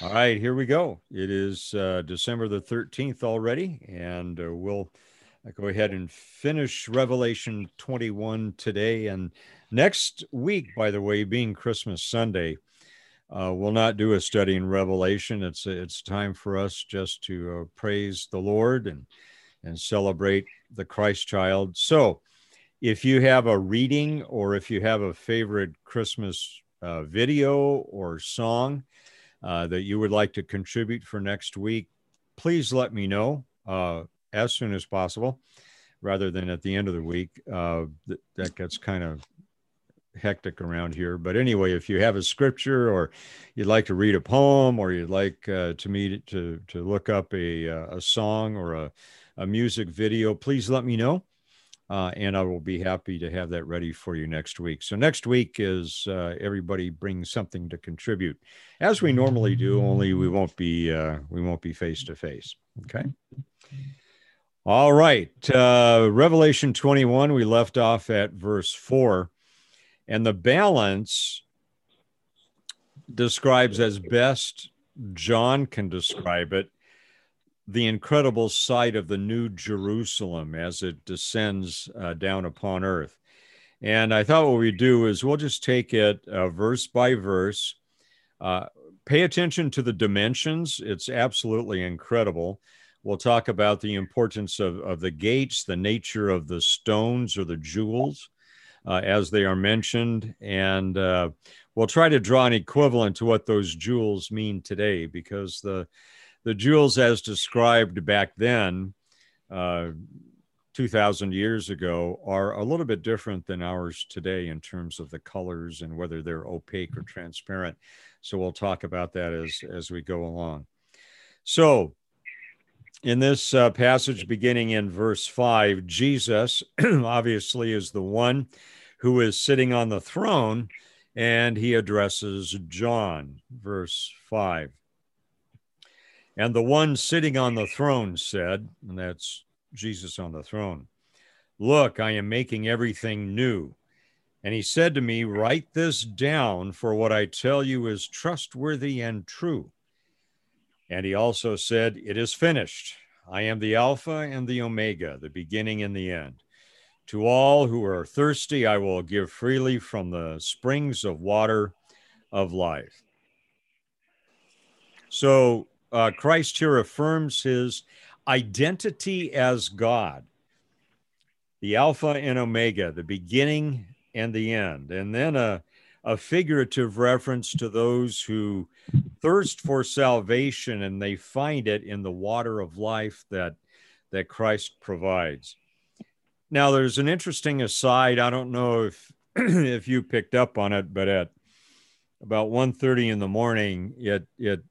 All right, here we go. It is uh, December the 13th already, and uh, we'll go ahead and finish Revelation 21 today. And next week, by the way, being Christmas Sunday, uh, we'll not do a study in Revelation. It's it's time for us just to uh, praise the Lord and and celebrate the Christ child. So, if you have a reading or if you have a favorite Christmas uh, video or song uh, that you would like to contribute for next week, please let me know uh, as soon as possible rather than at the end of the week. Uh, th- that gets kind of hectic around here. But anyway, if you have a scripture or you'd like to read a poem or you'd like uh, to meet to to look up a uh, a song or a, a music video, please let me know. Uh, and I will be happy to have that ready for you next week. So next week is uh, everybody brings something to contribute, as we normally do. Only we won't be uh, we won't be face to face. Okay. All right. Uh, Revelation 21. We left off at verse four, and the balance describes as best John can describe it the incredible sight of the new Jerusalem as it descends uh, down upon earth. And I thought what we do is we'll just take it uh, verse by verse. Uh, pay attention to the dimensions. It's absolutely incredible. We'll talk about the importance of, of the gates, the nature of the stones or the jewels uh, as they are mentioned. And uh, we'll try to draw an equivalent to what those jewels mean today because the the jewels as described back then, uh, 2,000 years ago, are a little bit different than ours today in terms of the colors and whether they're opaque or transparent. So we'll talk about that as, as we go along. So, in this uh, passage beginning in verse 5, Jesus obviously is the one who is sitting on the throne and he addresses John, verse 5. And the one sitting on the throne said, and that's Jesus on the throne, Look, I am making everything new. And he said to me, Write this down, for what I tell you is trustworthy and true. And he also said, It is finished. I am the Alpha and the Omega, the beginning and the end. To all who are thirsty, I will give freely from the springs of water of life. So uh, Christ here affirms his identity as God, the Alpha and Omega, the beginning and the end. And then a, a figurative reference to those who thirst for salvation and they find it in the water of life that, that Christ provides. Now, there's an interesting aside. I don't know if if you picked up on it, but at about 1.30 in the morning, it, it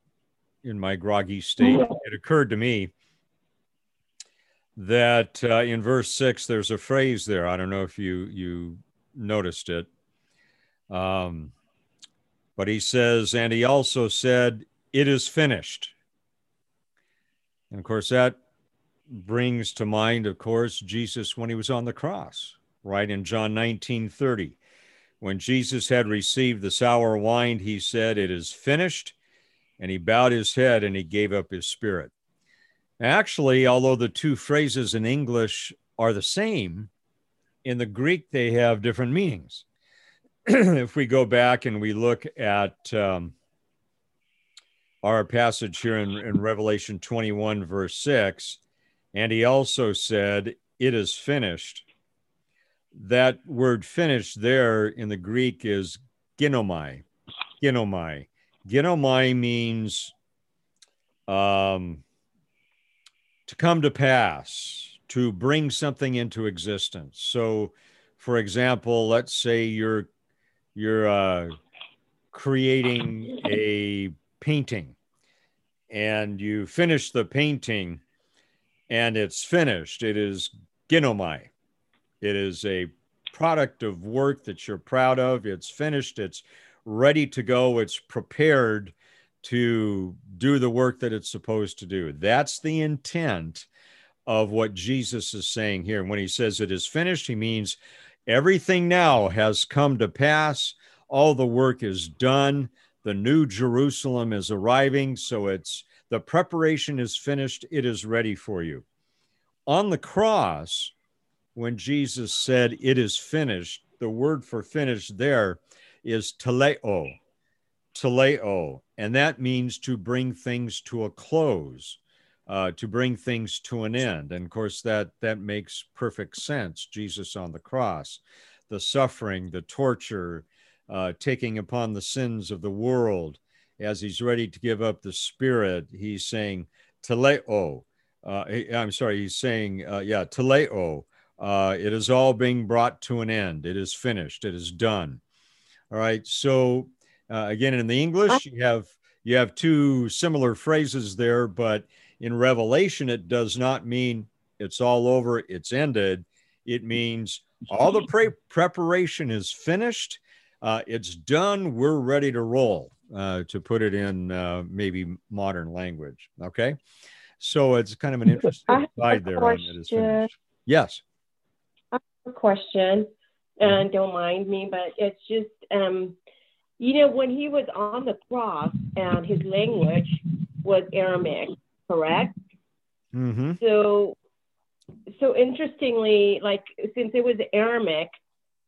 in my groggy state, it occurred to me that uh, in verse six, there's a phrase there. I don't know if you you noticed it. Um, but he says, and he also said, "It is finished." And of course, that brings to mind, of course, Jesus when he was on the cross, right in John 19 30. When Jesus had received the sour wine, he said, It is finished and he bowed his head and he gave up his spirit. Actually, although the two phrases in English are the same, in the Greek they have different meanings. if we go back and we look at um, our passage here in, in Revelation 21, verse 6, and he also said, It is finished. That word finished there in the Greek is ginomai, ginomai. Ginomai means um, to come to pass, to bring something into existence. So, for example, let's say you're you're uh, creating a painting, and you finish the painting, and it's finished. It is ginomai. It is a product of work that you're proud of. It's finished. It's ready to go. It's prepared to do the work that it's supposed to do. That's the intent of what Jesus is saying here. And when he says it is finished, he means everything now has come to pass. All the work is done. The new Jerusalem is arriving. So it's the preparation is finished. It is ready for you. On the cross, when Jesus said, It is finished, the word for finished there is teleo, teleo, and that means to bring things to a close, uh, to bring things to an end. And of course, that that makes perfect sense. Jesus on the cross, the suffering, the torture, uh, taking upon the sins of the world, as he's ready to give up the spirit, he's saying teleo. Uh, I'm sorry, he's saying, uh, yeah, teleo. Uh, it is all being brought to an end. It is finished. It is done. All right. So uh, again, in the English, you have you have two similar phrases there, but in Revelation, it does not mean it's all over, it's ended. It means all the pre- preparation is finished, uh, it's done, we're ready to roll. Uh, to put it in uh, maybe modern language, okay. So it's kind of an interesting side there on it is. Yes. I have a question and don't mind me, but it's just, um, you know, when he was on the cross and his language was Aramaic, correct? Mm-hmm. So, so interestingly, like since it was Aramaic,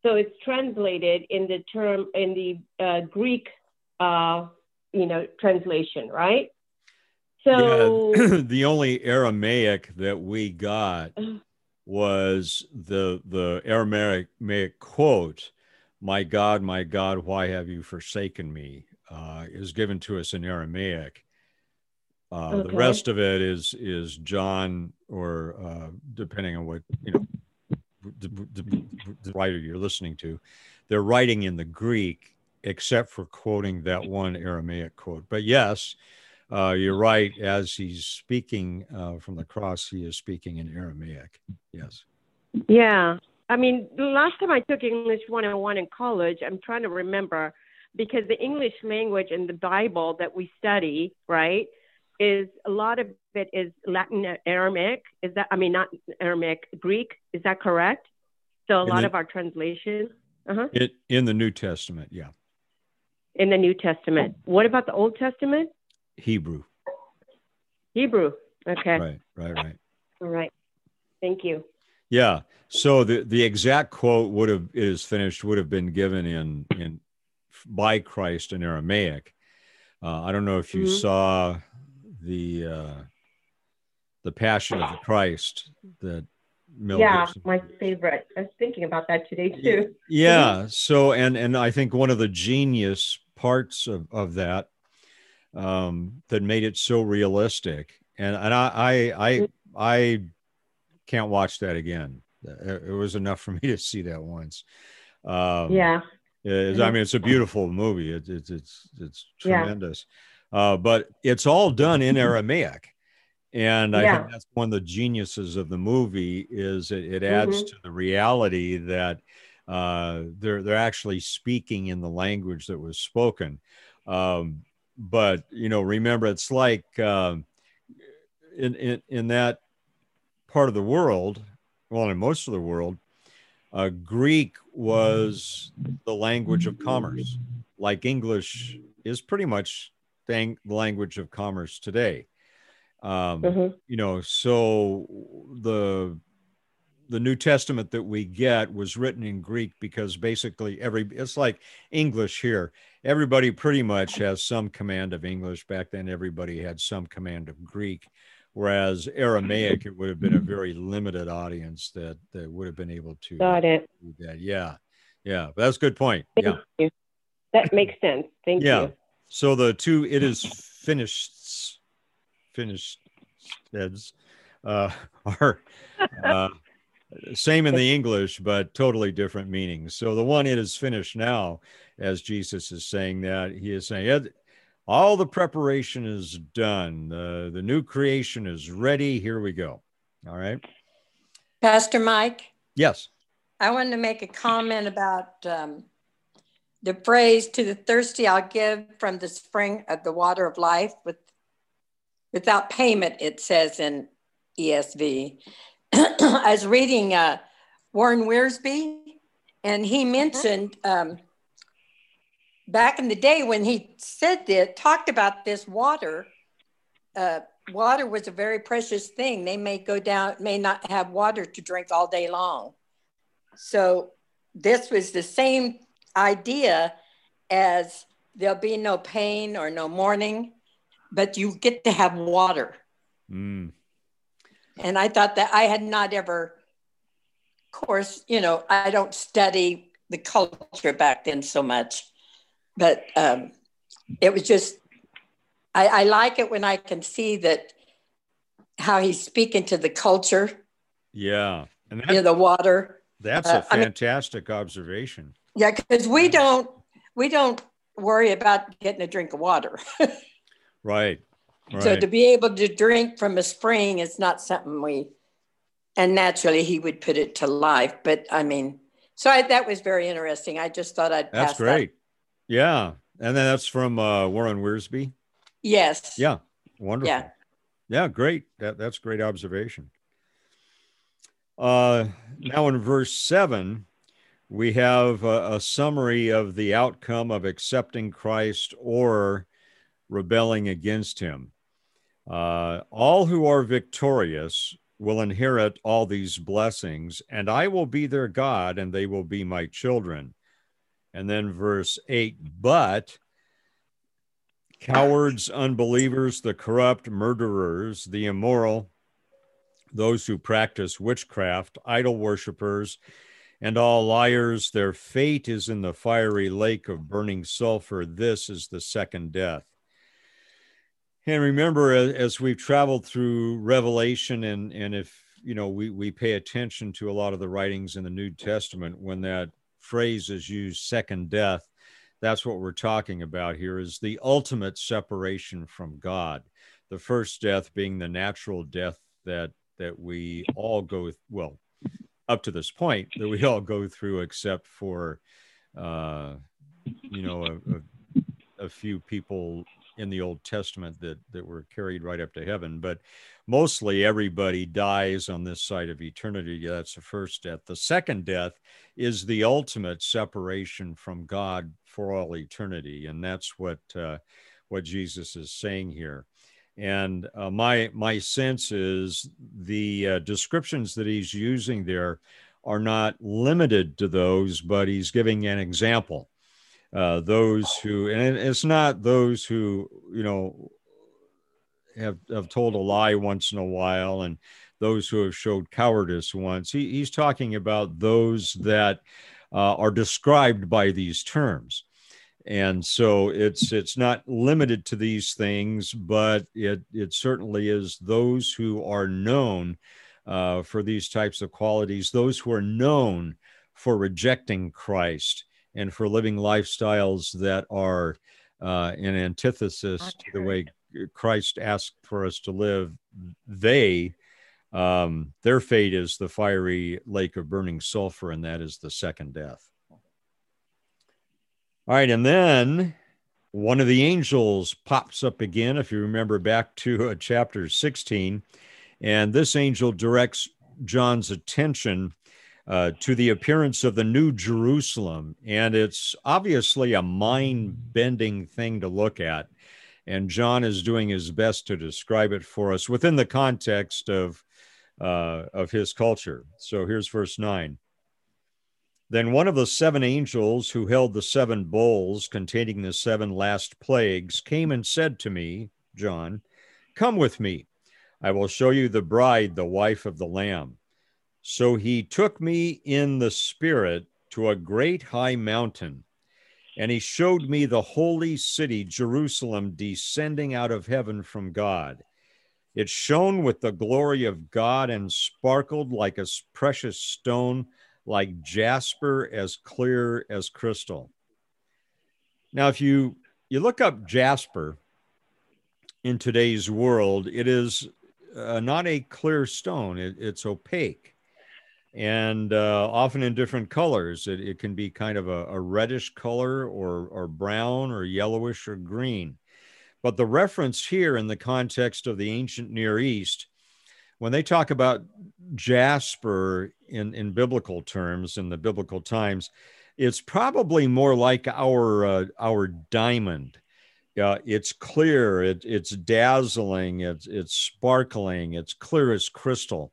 so it's translated in the term in the uh, Greek, uh, you know, translation, right? So yeah, the only Aramaic that we got uh-huh was the the Aramaic quote, "My God, my God, why have you forsaken me?" Uh, is given to us in Aramaic. Uh, okay. The rest of it is is John, or uh, depending on what you know, the, the, the writer you're listening to, they're writing in the Greek, except for quoting that one Aramaic quote. But yes, uh, you're right. As he's speaking uh, from the cross, he is speaking in Aramaic. Yes. Yeah. I mean, the last time I took English 101 in college, I'm trying to remember because the English language in the Bible that we study, right, is a lot of it is Latin Aramaic. Is that, I mean, not Aramaic, Greek. Is that correct? So a in lot the, of our translation. Uh-huh. It, in the New Testament, yeah. In the New Testament. What about the Old Testament? Hebrew. Hebrew. Okay. Right, right, right. All right. Thank you. Yeah. So the, the exact quote would have is finished would have been given in in by Christ in Aramaic. Uh, I don't know if you mm-hmm. saw the uh, the Passion of the Christ that Mel yeah, Gibson. my favorite. I was thinking about that today too. Yeah. So and and I think one of the genius parts of, of that um, that made it so realistic. And and I I I, I can't watch that again. It was enough for me to see that once. Um, yeah. It, I mean, it's a beautiful movie. It, it's it's it's tremendous. Yeah. Uh, but it's all done in Aramaic. And I yeah. think that's one of the geniuses of the movie is it, it adds mm-hmm. to the reality that uh, they're they're actually speaking in the language that was spoken. Um, but you know, remember, it's like uh, in, in in that part of the world, well, in most of the world, uh, Greek was the language of commerce, like English is pretty much the language of commerce today. Um, mm-hmm. You know, so the the New Testament that we get was written in Greek because basically every it's like English here. Everybody pretty much has some command of English. Back then, everybody had some command of Greek, whereas Aramaic it would have been a very limited audience that that would have been able to got it. Do that. Yeah, yeah, that's a good point. Thank yeah, you. that makes sense. Thank yeah. you. Yeah. So the two it is finished finished heads uh, are. Uh, same in the English, but totally different meanings. So the one it is finished now, as Jesus is saying that, he is saying, all the preparation is done. The, the new creation is ready. Here we go. All right. Pastor Mike? Yes. I wanted to make a comment about um, the phrase to the thirsty I'll give from the spring of the water of life with without payment, it says in ESV. I was reading uh, Warren Wiersbe, and he mentioned um, back in the day when he said that, talked about this water, uh, water was a very precious thing. They may go down, may not have water to drink all day long. So this was the same idea as there'll be no pain or no mourning, but you get to have water. Mm. And I thought that I had not ever, of course, you know, I don't study the culture back then so much, but um, it was just, I, I like it when I can see that how he's speaking to the culture. Yeah. And that, you know, the water. That's a fantastic uh, I mean, observation. Yeah, because we don't we don't worry about getting a drink of water. right. Right. So to be able to drink from a spring is not something we, and naturally he would put it to life. But I mean, so I, that was very interesting. I just thought I'd. That's great. That. Yeah, and then that's from uh, Warren Wiersbe. Yes. Yeah. Wonderful. Yeah. Yeah. Great. That that's great observation. Uh, now in verse seven, we have a, a summary of the outcome of accepting Christ or rebelling against him. Uh, all who are victorious will inherit all these blessings, and I will be their God, and they will be my children. And then verse 8 But cowards, unbelievers, the corrupt, murderers, the immoral, those who practice witchcraft, idol worshippers, and all liars, their fate is in the fiery lake of burning sulfur. This is the second death. And remember, as we've traveled through Revelation, and, and if you know, we, we pay attention to a lot of the writings in the New Testament, when that phrase is used, second death, that's what we're talking about here is the ultimate separation from God. The first death being the natural death that that we all go well up to this point that we all go through, except for uh, you know a, a, a few people in the Old Testament that that were carried right up to heaven, but mostly everybody dies on this side of eternity. That's the first death. The second death is the ultimate separation from God for all eternity, and that's what uh, what Jesus is saying here. And uh, my my sense is the uh, descriptions that he's using there are not limited to those, but he's giving an example uh, those who, and it's not those who, you know, have, have told a lie once in a while and those who have showed cowardice once. He, he's talking about those that uh, are described by these terms. And so it's it's not limited to these things, but it it certainly is those who are known uh, for these types of qualities, those who are known for rejecting Christ and for living lifestyles that are uh, in antithesis to the way Christ asked for us to live, they um, their fate is the fiery lake of burning sulfur, and that is the second death. All right, and then one of the angels pops up again, if you remember back to uh, chapter 16, and this angel directs John's attention uh, to the appearance of the New Jerusalem. And it's obviously a mind bending thing to look at. And John is doing his best to describe it for us within the context of, uh, of his culture. So here's verse 9. Then one of the seven angels who held the seven bowls containing the seven last plagues came and said to me, John, Come with me. I will show you the bride, the wife of the Lamb. So he took me in the spirit to a great high mountain, and he showed me the holy city, Jerusalem, descending out of heaven from God. It shone with the glory of God and sparkled like a precious stone, like jasper, as clear as crystal. Now, if you, you look up jasper in today's world, it is uh, not a clear stone, it, it's opaque and uh, often in different colors. It, it can be kind of a, a, reddish color or, or brown or yellowish or green. But the reference here in the context of the ancient Near East, when they talk about jasper in, in biblical terms, in the biblical times, it's probably more like our uh, our diamond. Uh, it's clear, it, it's dazzling, it's it's sparkling, it's clear as crystal.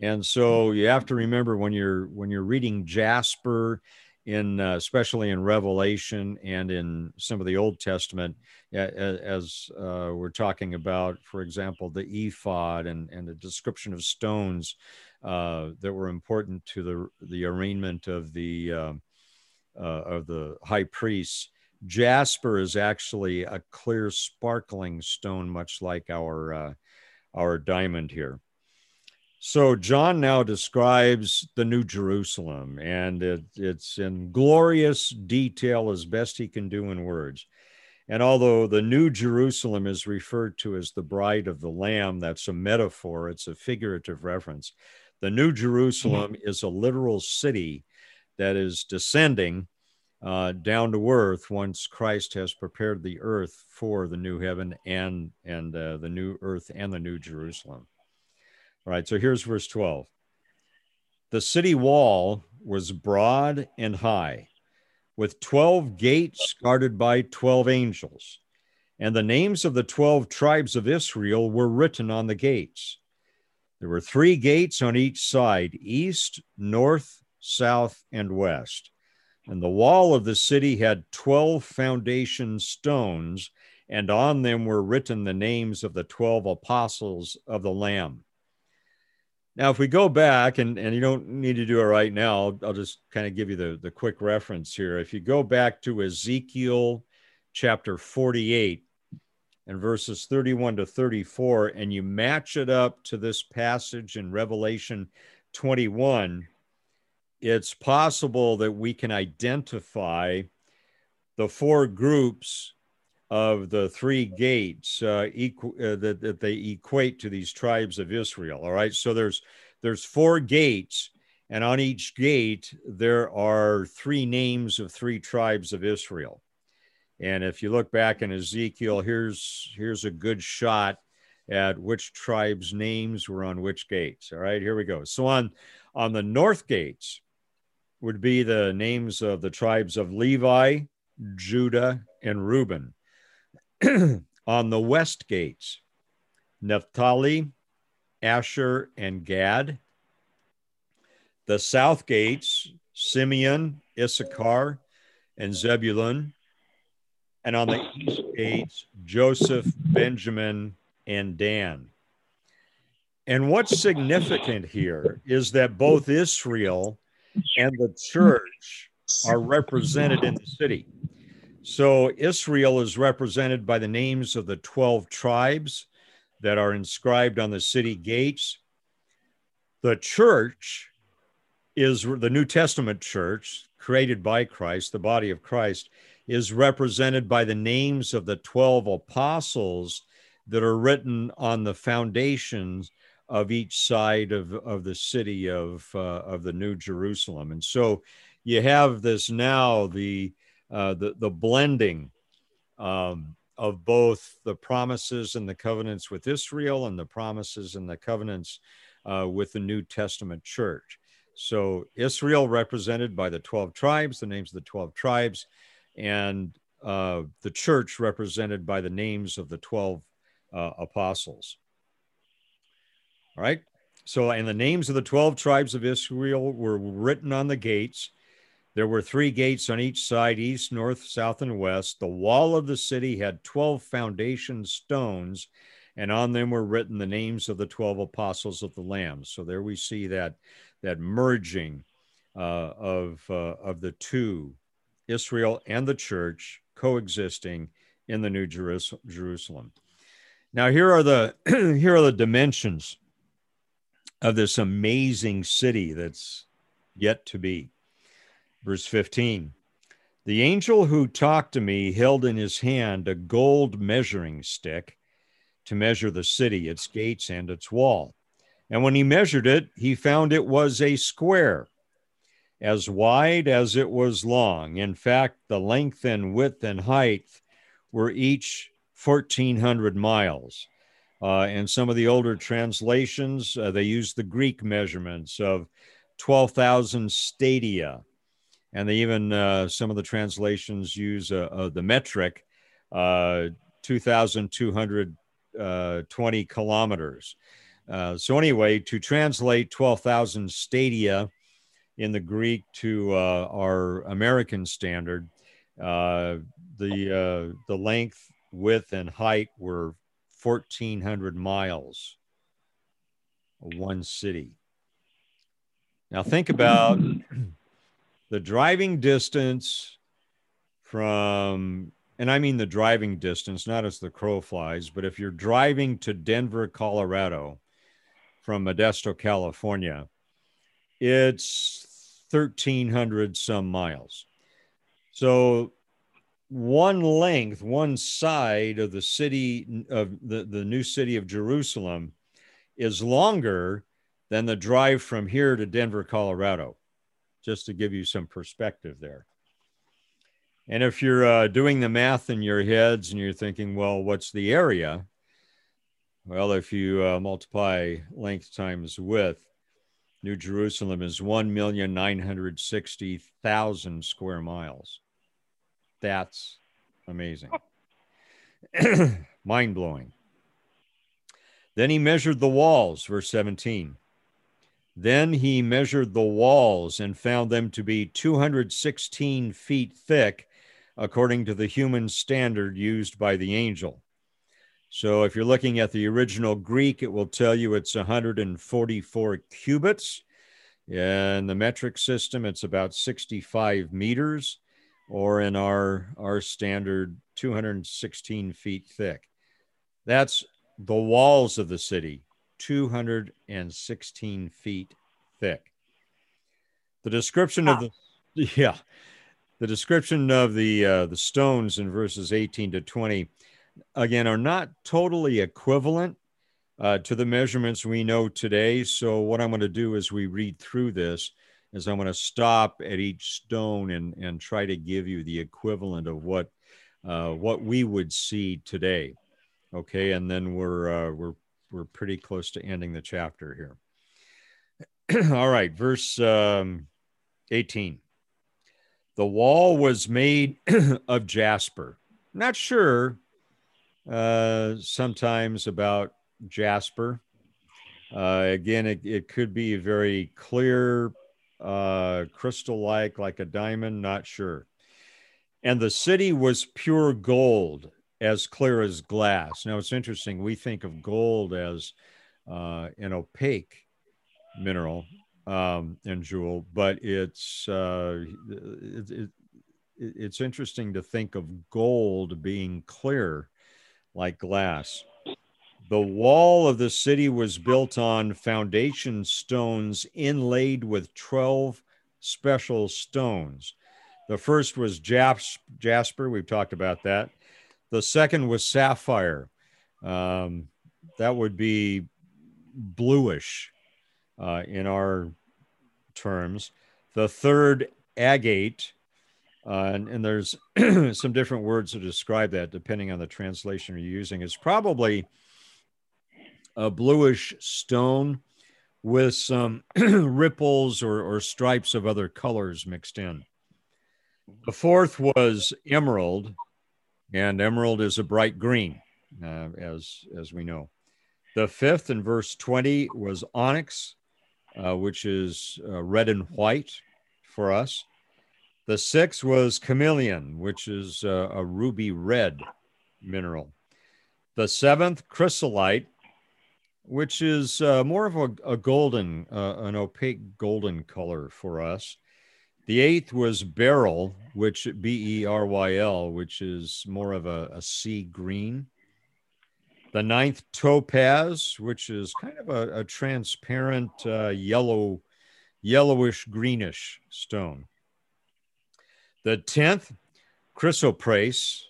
And so you have to remember when you're when you're reading Jasper in uh, especially in Revelation and in some of the Old Testament, as uh, we're talking about, for example, the ephod and, and the description of stones uh, that were important to the the arraignment of the um, uh, of the high priests. Jasper is actually a clear, sparkling stone, much like our uh, our diamond here. So John now describes the New Jerusalem, and it, it's in glorious detail as best he can do in words. And although the New Jerusalem is referred to as the bride of the Lamb, that's a metaphor, it's a figurative reference. The New Jerusalem mm-hmm. is a literal city that is descending uh, down to earth once Christ has prepared the earth for the new heaven and and uh, the new earth and the new Jerusalem. All right, so here's verse 12. The city wall was broad and high, with 12 gates guarded by 12 angels. And the names of the 12 tribes of Israel were written on the gates. There were three gates on each side east, north, south, and west. And the wall of the city had 12 foundation stones, and on them were written the names of the 12 apostles of the Lamb. Now, if we go back, and, and you don't need to do it right now, I'll, I'll just kind of give you the, the quick reference here. If you go back to Ezekiel chapter 48 and verses 31 to 34, and you match it up to this passage in Revelation 21, it's possible that we can identify the four groups of the three gates uh, equ- uh, that, that they equate to these tribes of Israel. All right, so there's there's four gates, and on each gate there are three names of three tribes of Israel. And if you look back in Ezekiel, here's here's a good shot at which tribes' names were on which gates. All right, here we go. So on on the north gates would be the names of the tribes of Levi, Judah, and Reuben. on the west gates Naphtali, Asher, and Gad. The south gates Simeon, Issachar, and Zebulun. And on the east gates Joseph, Benjamin, and Dan. And what's significant here is that both Israel and the church are represented in the city. So Israel is represented by the names of the 12 tribes that are inscribed on the city gates. The church is the New Testament church created by Christ, the body of Christ, is represented by the names of the 12 apostles that are written on the foundations of each side of, of the city of, uh, of the New Jerusalem. And so you have this now, the uh, the, the blending um, of both the promises and the covenants with Israel and the promises and the covenants uh, with the New Testament church. So Israel represented by the 12 tribes, the names of the 12 tribes, and uh, the church represented by the names of the 12 uh, apostles. All right. So, and the names of the 12 tribes of Israel were written on the gates there were three gates on each side east, north, south, and west. The wall of the city had 12 foundation stones, and on them were written the names of the 12 apostles of the Lamb. So there we see that, that merging uh, of, uh, of the two, Israel and the church, coexisting in the New Jerusalem. Now, here are the, here are the dimensions of this amazing city that's yet to be. Verse 15 The angel who talked to me held in his hand a gold measuring stick to measure the city, its gates, and its wall. And when he measured it, he found it was a square, as wide as it was long. In fact, the length and width and height were each 1,400 miles. Uh, and some of the older translations, uh, they use the Greek measurements of 12,000 stadia and they even uh, some of the translations use uh, uh, the metric uh, 2,220 kilometers. Uh, so anyway, to translate 12,000 stadia in the Greek to our American standard, the the length, width, and height were 1,400 miles. One city. Now think about the driving distance from, and I mean the driving distance, not as the crow flies, but if you're driving to Denver, Colorado from Modesto, California, it's 1,300 some miles. So one length, one side of the city of the, the new city of Jerusalem is longer than the drive from here to Denver, Colorado just to give you some perspective there. And if you're uh, doing the math in your heads and you're thinking, well, what's the area? Well, if you uh, multiply length times width, New Jerusalem is 1,960,000 square miles. That's amazing. Mind blowing. Then he measured the walls, verse 17. Then he measured the walls and found them to be 216 feet thick, according to the human standard used by the angel. So if you're looking at the original Greek, it will tell you it's 144 cubits. In the metric system, it's about 65 meters, or in our, our standard, 216 feet thick. That's the walls of the city. 216 feet thick. The description wow. of the yeah, the description of the uh, the stones in verses 18 to 20 again are not totally equivalent uh, to the measurements we know today. So what I'm going to do as we read through this is I'm going to stop at each stone and and try to give you the equivalent of what uh, what we would see today. Okay, and then we're uh, we're we're pretty close to ending the chapter here. All right, verse um, 18. The wall was made of jasper. Not sure uh, sometimes about jasper. Uh, again, it, it could be very clear, uh, crystal like, like a diamond, not sure. And the city was pure gold as clear as glass. Now it's interesting. We think of gold as uh, an opaque mineral um, and jewel, but it's uh, it, it, it's interesting to think of gold being clear like glass. The wall of the city was built on foundation stones inlaid with 12 special stones. The first was jasper. We've talked about that. The second was sapphire. Um, that would be bluish uh, in our terms. The third, agate. Uh, and, and, there's some different words to describe that depending on the translation you're using. It's probably a bluish stone with some ripples or, or stripes of other colors mixed in. The fourth was emerald, and emerald is a bright green, uh, as as we know. The fifth in verse 20 was onyx, uh, which is uh, red and white for us. The sixth was carnelian, which is uh, a ruby red mineral. The seventh, chrysolite, which is uh, more of a, a golden, uh, an opaque golden color for us. The eighth was beryl, which B E R Y L, which is more of a, a sea green. The ninth, topaz, which is kind of a, a transparent uh, yellow, yellowish greenish stone. The tenth, chrysoprase.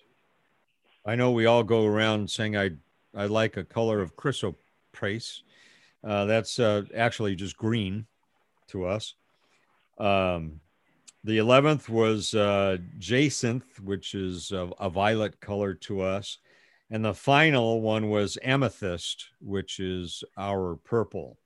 I know we all go around saying I, I like a color of chrysoprase. Uh, that's uh, actually just green to us. Um, the 11th was uh, jacinth, which is a, a, violet color to us. And the final one was amethyst, which is our purple.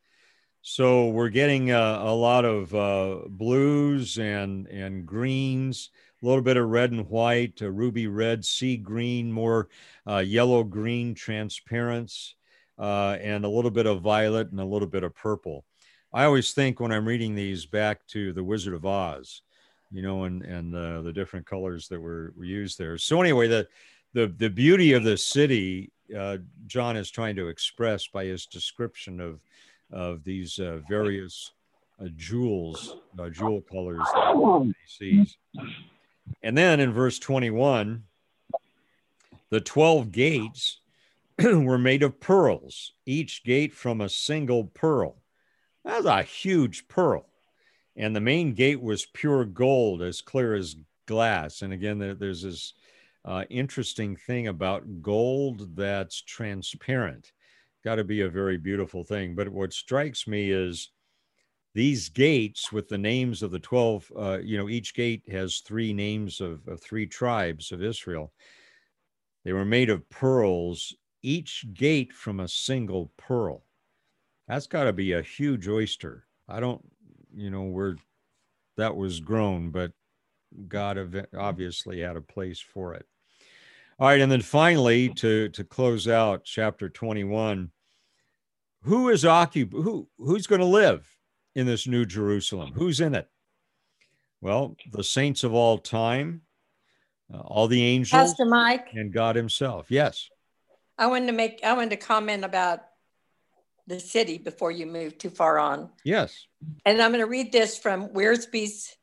So we're getting a lot of uh, blues and and greens, a little bit of red and white, ruby red, sea green, more uh, yellow green transparents, uh, and a little bit of violet and a little bit of purple. I always think when I'm reading these back to the Wizard of Oz, you know, and and the different colors that were, were used there. So anyway, the the the beauty of the city uh, John is trying to express by his description of of these uh, various uh, jewels, uh, jewel colors that he sees. And then in verse 21, the 12 gates were made of pearls, each gate from a single pearl. That's a huge pearl. And the main gate was pure gold, as clear as glass. And again, there's this uh, interesting thing about gold that's transparent. Got to be a very beautiful thing. But what strikes me is these gates with the names of the 12, uh, you know, each gate has three names of, of three tribes of Israel. They were made of pearls, each gate from a single pearl. That's got to be a huge oyster. I don't, you know, where that was grown, but God obviously had a place for it. All right, and then finally, to to close out chapter 21, who is occup- who who's going to live in this new Jerusalem? Who's in it? Well, the saints of all time, uh, all the angels, Pastor Mike, and God Himself. Yes. I wanted to make I wanted to comment about the city before you move too far on. Yes. And I'm going to read this from Wiersbe's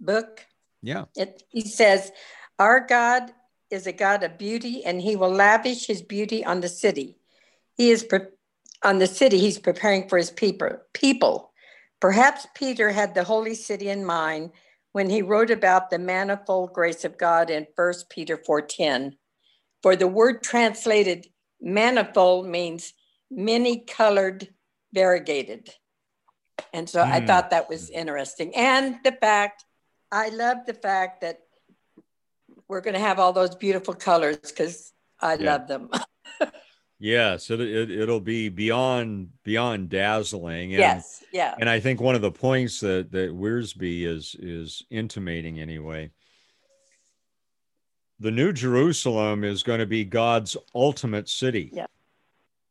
book. Yeah. It, he says, Our God is a God of beauty, and he will lavish his beauty on the city. He is pre- on the city, he's preparing for his people. people. Perhaps Peter had the holy city in mind when he wrote about the manifold grace of God in 1 Peter 4:10. For the word translated manifold means many colored, variegated. And so mm. I hmm. thought that was interesting. And the fact, I love the fact that we're going to have all those beautiful colors because I yeah. love them. yeah, so it, it'll be beyond beyond dazzling. And, yes, yeah. And I think one of the points that that Wiersbe is is intimating anyway. The New Jerusalem is going to be God's ultimate city. Yeah.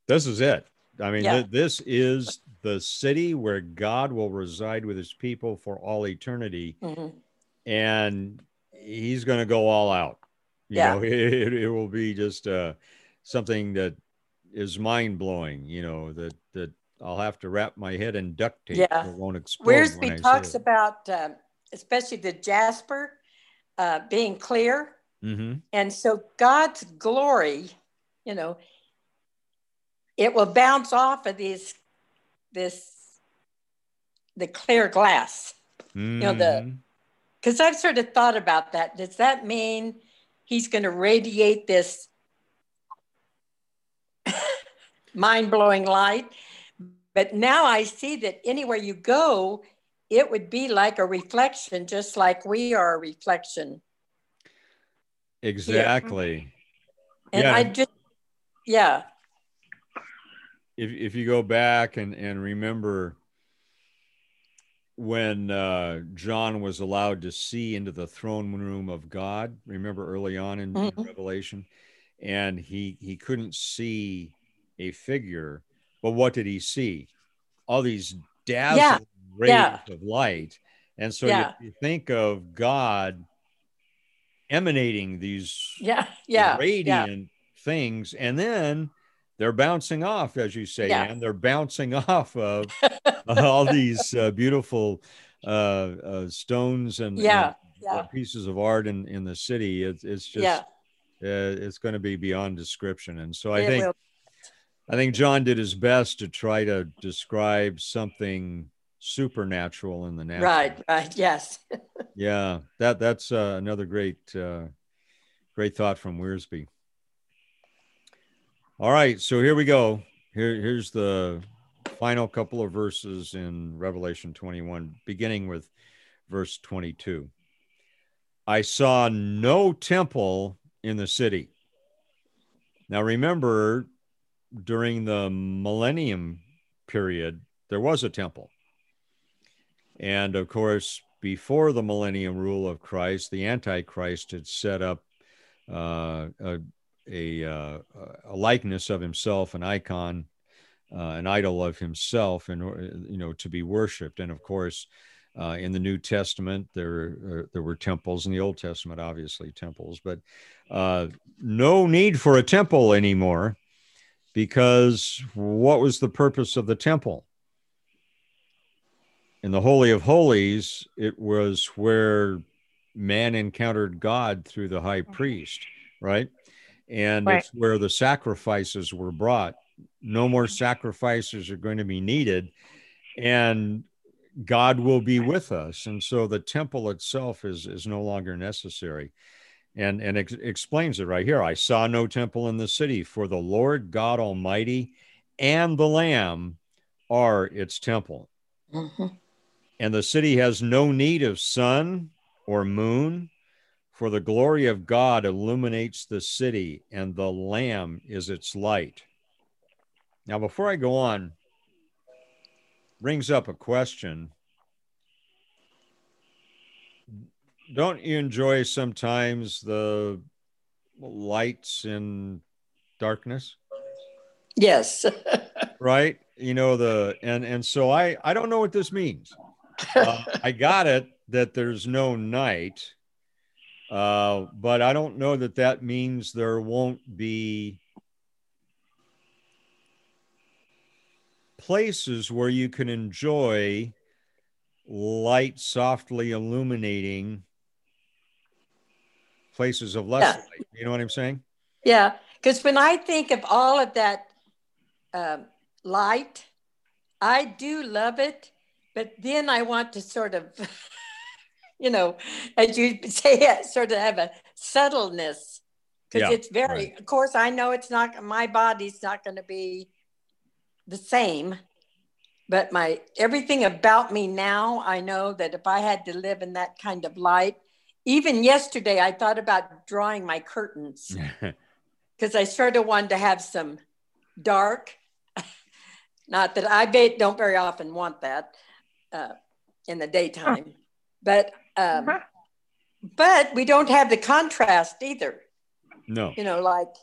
This is it. I mean, yeah. th- this is the city where God will reside with his people for all eternity. Mm-hmm. And he's going to go all out. You yeah. know, it, it will be just uh, something that is mind blowing. You know that that I'll have to wrap my head in duct tape. Yeah, it won't explode. Wiersbe talks about, um, especially the jasper uh, being clear, mm-hmm. and so God's glory, you know, it will bounce off of these this the clear glass. Mm-hmm. You know the mm-hmm. Because I've sort of thought about that. Does that mean he's going to radiate this mind blowing light? But now I see that anywhere you go, it would be like a reflection, just like we are a reflection. Exactly. Here. And yeah. I just, yeah. If, if you go back and, and remember when uh, John was allowed to see into the throne room of God. Remember early on in, mm-hmm. in Revelation, and he he couldn't see a figure, but what did he see? All these dazzling yeah. rays yeah. of light, and so yeah. you, you, think of God emanating these yeah yeah radiant things, and then they're bouncing off, as you say, yeah. and they're bouncing off of all these uh, beautiful uh, uh, stones and, yeah. and, yeah. pieces of art in, in the city. It, it's just. Uh, it's going to be beyond description. And so I it think, will. I think John did his best to try to describe something supernatural in the natural. Right. Right. Yes. yeah. That that's uh, another great, uh, great thought from Wiersbe. All right, so here we go. Here, here's the final couple of verses in Revelation 21, beginning with verse 22. I saw no temple in the city. Now, remember, during the millennium period, there was a temple. And of course, before the millennium rule of Christ, the Antichrist had set up uh, a, a, uh, a, likeness of himself, an icon, uh, an idol of himself, and you know to be worshipped. And of course, uh, in the New Testament, there uh, there were temples. In the Old Testament, obviously temples, but uh, no need for a temple anymore, because what was the purpose of the temple? In the Holy of Holies, it was where man encountered God through the high priest, right? And right. it's where the sacrifices were brought. No more sacrifices are going to be needed. And God will be with us. And so the temple itself is, is no longer necessary. And, and it explains it right here. I saw no temple in the city, for the Lord God Almighty and the Lamb are its temple. Mm-hmm. And the city has no need of sun or moon, for the glory of God illuminates the city, and the Lamb is its light. Now, before I go on, brings up a question. Don't you enjoy sometimes the lights in darkness? Yes. right? You know the and and so I I don't know what this means. Uh, I got it that there's no night, uh, but I don't know that that means there won't be places where you can enjoy light softly illuminating places of less yeah. light. You know what I'm saying? Yeah, because when I think of all of that um, light, I do love it, but then I want to sort of, you know, as you say, sort of have a subtleness because yeah, it's very. Right. Of course, I know it's not my body's not going to be the same but my everything about me now i know that if i had to live in that kind of light even yesterday i thought about drawing my curtains because i sort of wanted to have some dark not that i don't very often want that uh, in the daytime but um, uh-huh. but we don't have the contrast either no you know like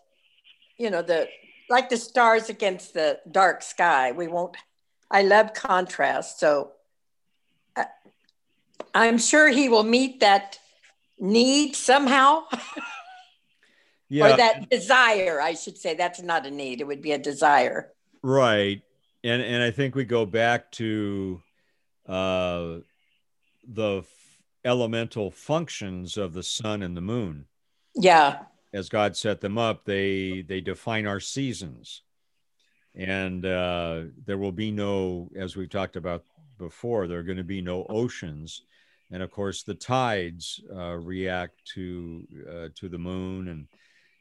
you know the like the stars against the dark sky. We won't. I love contrast, so I, I'm sure he will meet that need somehow. yeah. or that desire, I should say. That's not a need; it would be a desire. Right, and and I think we go back to uh, the f- elemental functions of the sun and the moon. Yeah as God set them up, they they define our seasons, and uh, there will be no, as we've talked about before, there are going to be no oceans, and of course the tides uh, react to uh, to the moon and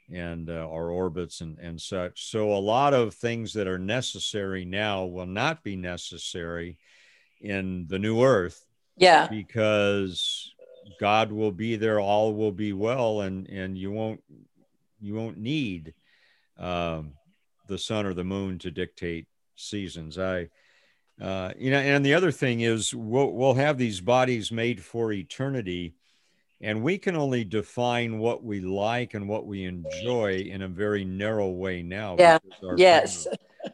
and uh, our orbits and and such. So a lot of things that are necessary now will not be necessary in the new Earth. Yeah, because God will be there, all will be well, and and you won't you won't need um, the sun or the moon to dictate seasons. I uh, you know, and the other thing is we'll we'll have these bodies made for eternity, and we can only define what we like and what we enjoy in a very narrow way now. Yeah. yes.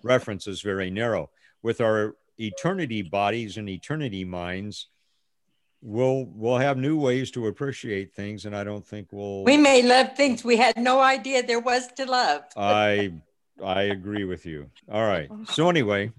reference is very narrow. With our eternity bodies and eternity minds, we'll we'll have new ways to appreciate things and i don't think we'll we may love things we had no idea there was to love. I i agree with you. All right. So anyway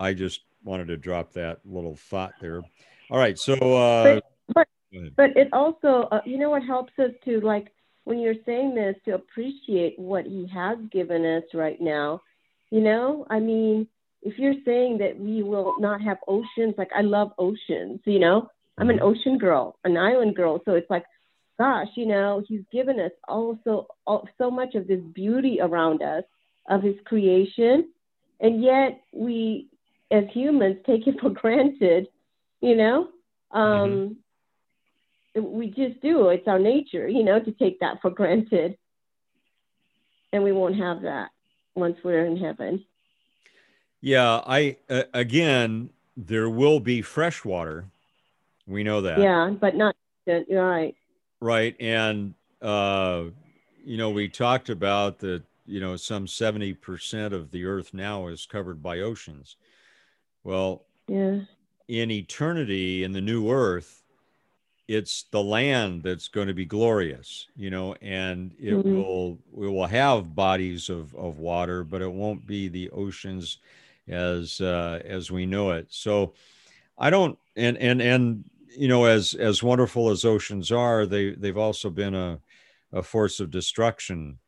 i just wanted to drop that little thought there. All right. So uh but but, but it also uh, you know what helps us to like when you're saying this to appreciate what he has given us right now you know? I mean if you're saying that we will not have oceans, like I love oceans, you know, I'm an mm-hmm. ocean girl, an island girl. So it's like, gosh, you know, he's given us also all, so much of this beauty around us of his creation. And yet we, as humans, take it for granted, you know? Um, mm-hmm. We just do. It's our nature, you know, to take that for granted. And we won't have that once we're in heaven. Yeah, I uh, again, there will be fresh water. We know that. Yeah, but not right. Right, and uh, you know, we talked about that. You know, some seventy percent of the Earth now is covered by oceans. Well, yeah. In eternity, in the new Earth, it's the land that's going to be glorious, you know, and it mm-hmm. will we will have bodies of of water, but it won't be the oceans as uh, as we know it. So I don't and and and you know as as wonderful as oceans are, they they've also been a a force of destruction.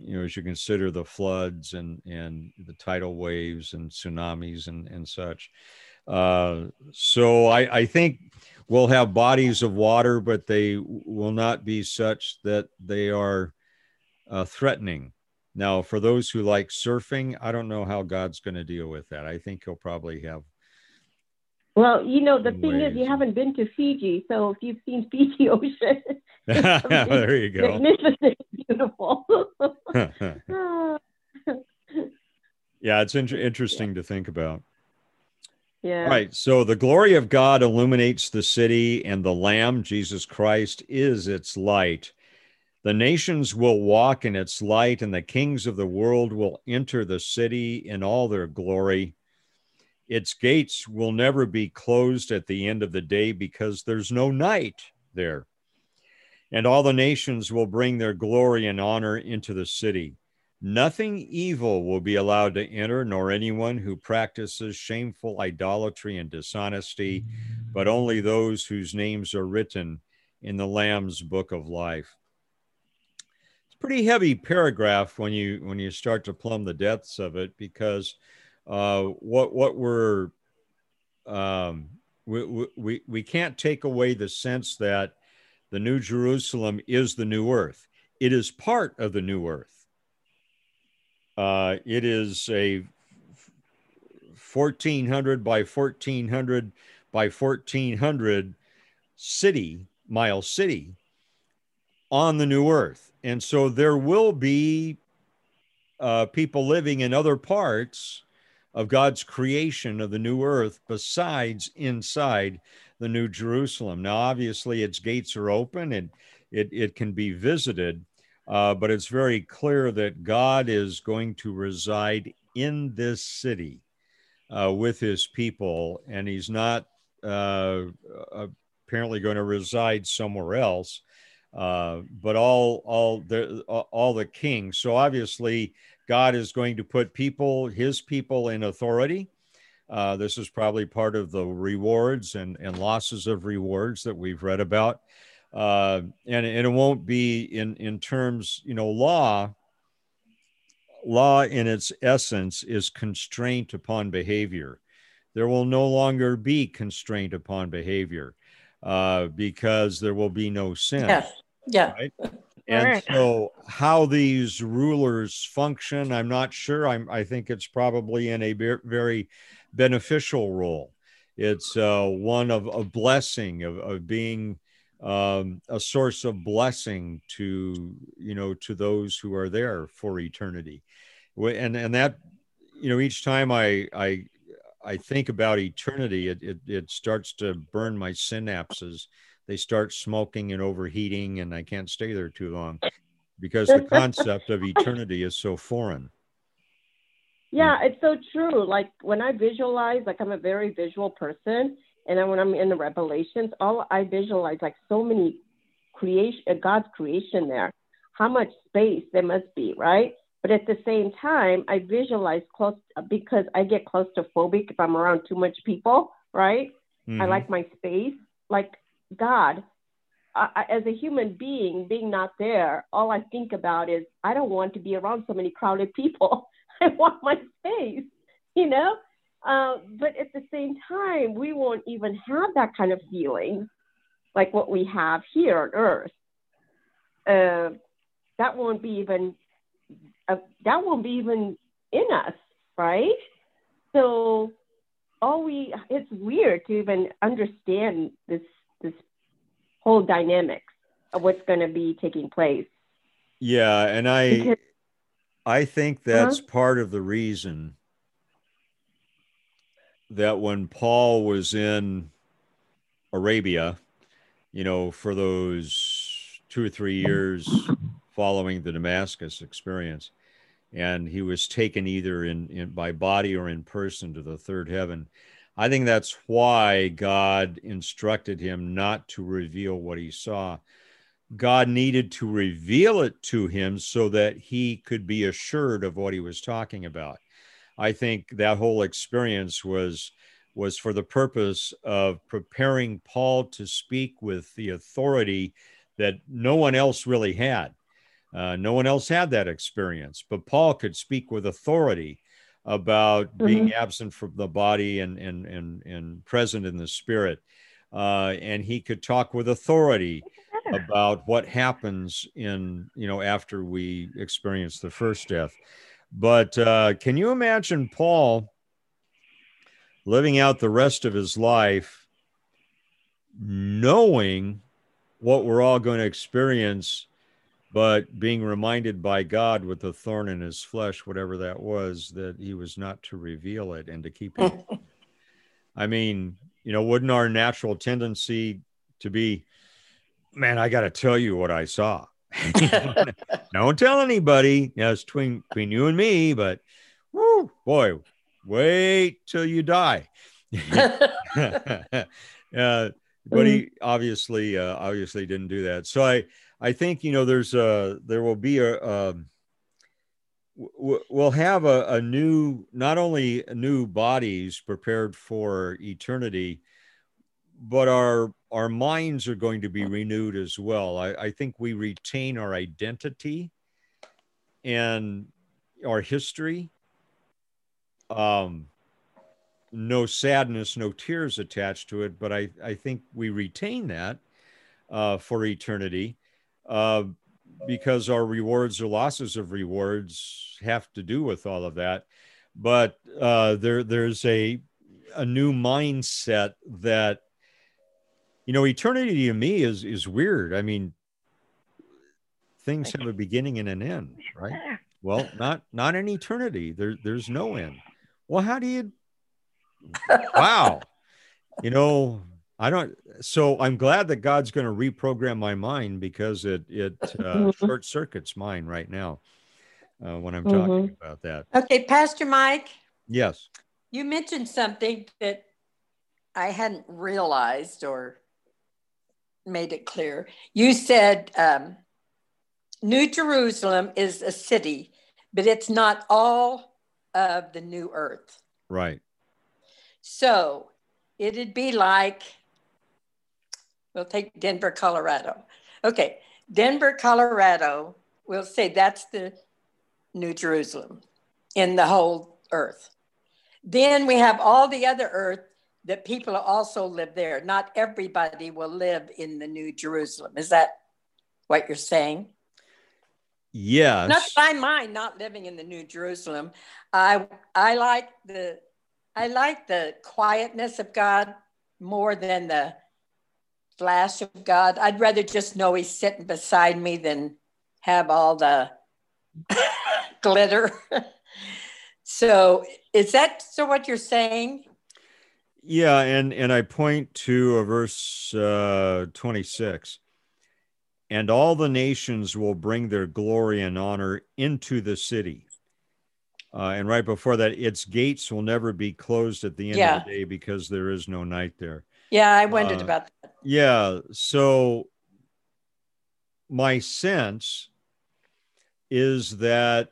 You know, as you consider the floods and and the tidal waves and tsunamis and and such. Uh, so I, I think we'll have bodies of water, but they will not be such that they are uh, threatening now, for those who like surfing, I don't know how God's going to deal with that. I think he'll probably have. Well, you know, the thing is, you haven't been to Fiji, so if you've seen Fiji Ocean, there you go. Magnificent, beautiful. yeah, it's in- interesting to think about. Yeah. Right. So the glory of God illuminates the city, and the Lamb, Jesus Christ, is its light. The nations will walk in its light, and the kings of the world will enter the city in all their glory. Its gates will never be closed at the end of the day because there's no night there. And all the nations will bring their glory and honor into the city. Nothing evil will be allowed to enter, nor anyone who practices shameful idolatry and dishonesty, but only those whose names are written in the Lamb's book of life It's a pretty heavy paragraph when you when you start to plumb the depths of it because uh, what what we're um, we, we we can't take away the sense that the New Jerusalem is the new earth. It is part of the new earth. Uh, it is a 1400 by 1400 by 1400 city, mile city on the new earth. And so there will be uh, people living in other parts of God's creation of the new earth besides inside the new Jerusalem. Now, obviously, its gates are open and it, it can be visited, uh, but it's very clear that God is going to reside in this city uh, with his people, and he's not uh, apparently going to reside somewhere else uh, but all all the all the kings. So obviously, God is going to put people, His people, in authority. Uh, this is probably part of the rewards and, and losses of rewards that we've read about. Uh, and, and it won't be in, in terms, you know, law. Law in its essence is constraint upon behavior. There will no longer be constraint upon behavior uh, because there will be no sin. Yes. Yeah. Right? And right. so, how these rulers function, I'm not sure. I'm, I think it's probably in a very beneficial role. It's uh, one of a blessing, of, of being um, a source of blessing to you know to those who are there for eternity, and and that you know each time I I I think about eternity, it, it, it starts to burn my synapses. They start smoking and overheating, and I can't stay there too long because the concept of eternity is so foreign. Yeah, it's so true. Like when I visualize, like I'm a very visual person, and then when I'm in the Revelations, all I visualize like so many creation, God's creation there. How much space there must be, right? But at the same time, I visualize close because I get claustrophobic if I'm around too much people, right? Mm-hmm. I like my space. Like God, I, as a human being, being not there, all I think about is I don't want to be around so many crowded people. I want my space, you know? Uh, but at the same time, we won't even have that kind of feeling like what we have here on Earth. Uh, that won't be even uh, that won't be even in us, right? So all we it's weird to even understand this this whole dynamics of what's going to be taking place. Yeah, and I because, I think that's uh-huh. part of the reason that when Paul was in Arabia, you know, for those two or three years following the Damascus experience, and he was taken either in, in by body or in person to the third heaven. I think that's why God instructed him not to reveal what he saw. God needed to reveal it to him so that he could be assured of what he was talking about. I think that whole experience was was for the purpose of preparing Paul to speak with the authority that no one else really had. Uh, no one else had that experience, but Paul could speak with authority about mm-hmm. being absent from the body and, and, and, and present in the spirit. Uh, and he could talk with authority about what happens in, you know, after we experience the first death. But uh, can you imagine Paul living out the rest of his life knowing what we're all going to experience but being reminded by God with the thorn in his flesh, whatever that was, that he was not to reveal it and to keep it. I mean, you know, wouldn't our natural tendency to be, man, I got to tell you what I saw. Don't tell anybody. Yeah, it's between, between you and me, but whoo, boy, wait till you die. uh, but he obviously, uh, obviously didn't do that. So I, I think you know there's a there will be a, a um, we'll have a, a, new not only new bodies prepared for eternity but our our minds are going to be renewed as well. I, I think we retain our identity and our history. Um no sadness no tears attached to it but i i think we retain that uh, for eternity uh, because our rewards or losses of rewards have to do with all of that. But uh, there, there's a a new mindset that you know eternity to me is is weird. I mean, things have a beginning and an end, right? Well, not not an eternity. There, there's no end. Well, how do you? Wow, you know, I don't. So I'm glad that God's going to reprogram my mind because it it uh, mm-hmm. short circuits mine right now uh, when I'm mm-hmm. talking about that. Okay, Pastor Mike. Yes. You mentioned something that I hadn't realized or made it clear. You said um, New Jerusalem is a city, but it's not all of the new earth. Right. So it'd be like We'll take Denver, Colorado. Okay, Denver, Colorado, we'll say that's the New Jerusalem in the whole earth. Then we have all the other earth that people also live there. Not everybody will live in the New Jerusalem. Is that what you're saying? Yes. Not I mind not living in the New Jerusalem. I I like the I like the quietness of God more than the flash of God. I'd rather just know He's sitting beside me than have all the glitter. so, is that so? What you're saying? Yeah, and and I point to a verse uh, 26. And all the nations will bring their glory and honor into the city. Uh, and right before that, its gates will never be closed at the end yeah. of the day because there is no night there. Yeah, I wondered uh, about that. Yeah. So my sense is that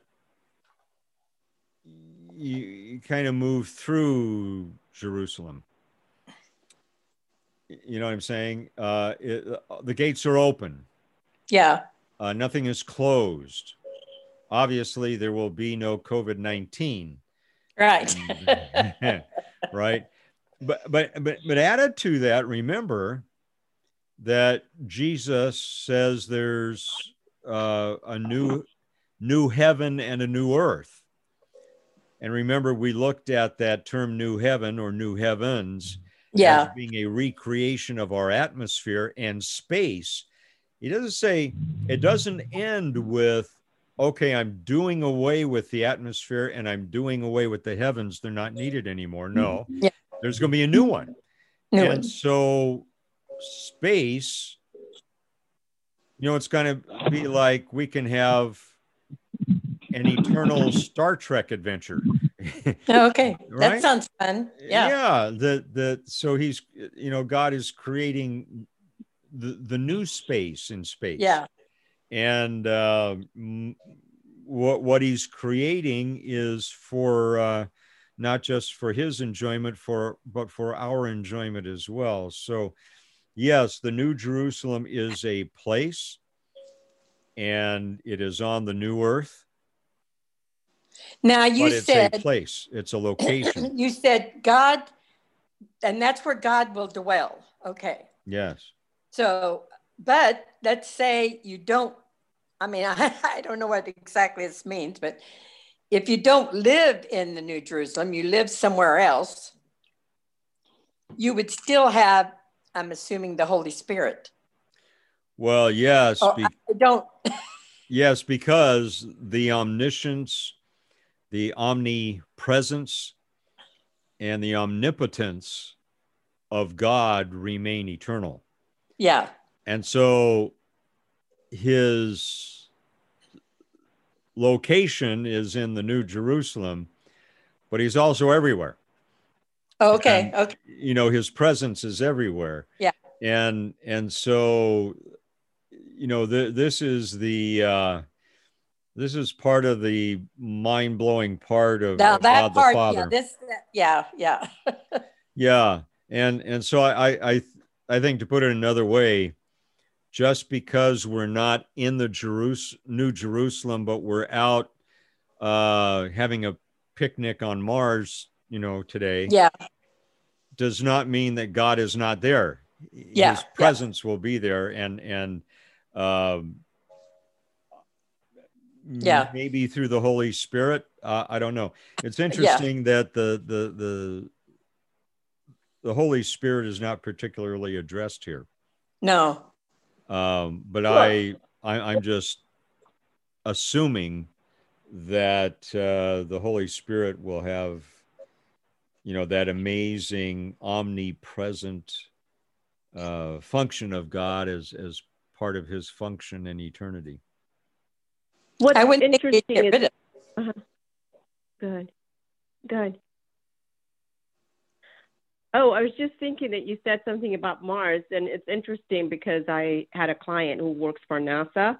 you, you kind of move through Jerusalem. You know what I'm saying? Uh, it, the gates are open. Yeah. Uh, nothing is closed. Obviously, there will be no COVID 19. Right. right but but but but added to that, remember that Jesus says there's uh, a new new heaven and a new earth. And remember, we looked at that term new heaven or new heavens yeah. as being a recreation of our atmosphere and space. He doesn't say, it doesn't end with, okay, I'm doing away with the atmosphere and I'm doing away with the heavens. They're not needed anymore. Mm-hmm. No. Yeah There's going to be a new mm-hmm. one. New and one. so space, you know, it's going to be like we can have an eternal Star Trek adventure. Oh, okay, Right? that sounds fun. Yeah. yeah the the so he's you know god is creating the the new space in space Yeah. And uh, what what he's creating is for uh, not just for his enjoyment for but for our enjoyment as well. So yes the new jerusalem is a place and it is on the new earth. Now you said a place. It's a location. You said God, and that's where God will dwell. Okay. yes. So, but let's say you don't, I mean, I, I don't know what exactly this means, but if you don't live in the New Jerusalem, you live somewhere else, you would still have, I'm assuming, the Holy Spirit. well yes Oh, be- I don't, Yes, because the omniscience, the omnipresence, and the omnipotence of God remain eternal. yeah, And so his location is in the New Jerusalem, but he's also everywhere. Oh, okay, And- okay, You know, his presence is everywhere. Yeah. And and so you know, th- this is the uh this is part of the mind-blowing part of, now of that God part, the Father. yeah, this, yeah, yeah, Yeah, and and so I I- I think to put it another way, just because we're not in the Jerus- New Jerusalem, but we're out uh, having a picnic on Mars, you know, today, yeah, does not mean that God is not there. Yeah, His yeah. presence will be there, and and um, Yeah. maybe through the Holy Spirit. Uh, I don't know. It's interesting that the the the the Holy Spirit is not particularly addressed here, no, um, but I, I I'm just assuming that uh, the Holy Spirit will have, you know, that amazing omnipresent uh, function of God as as part of His function in eternity. What's I wouldn't think you'd interesting get is rid of Good. Good. Oh, I was just thinking that you said something about Mars, and it's interesting because I had a client who works for NASA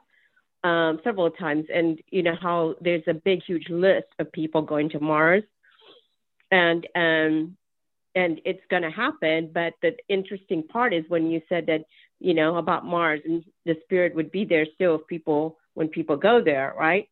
um, several times, and you know how there's a big, huge list of people going to Mars, and um, and it's going to happen. But the interesting part is when you said that you know about Mars and the spirit would be there still if people when people go there, right?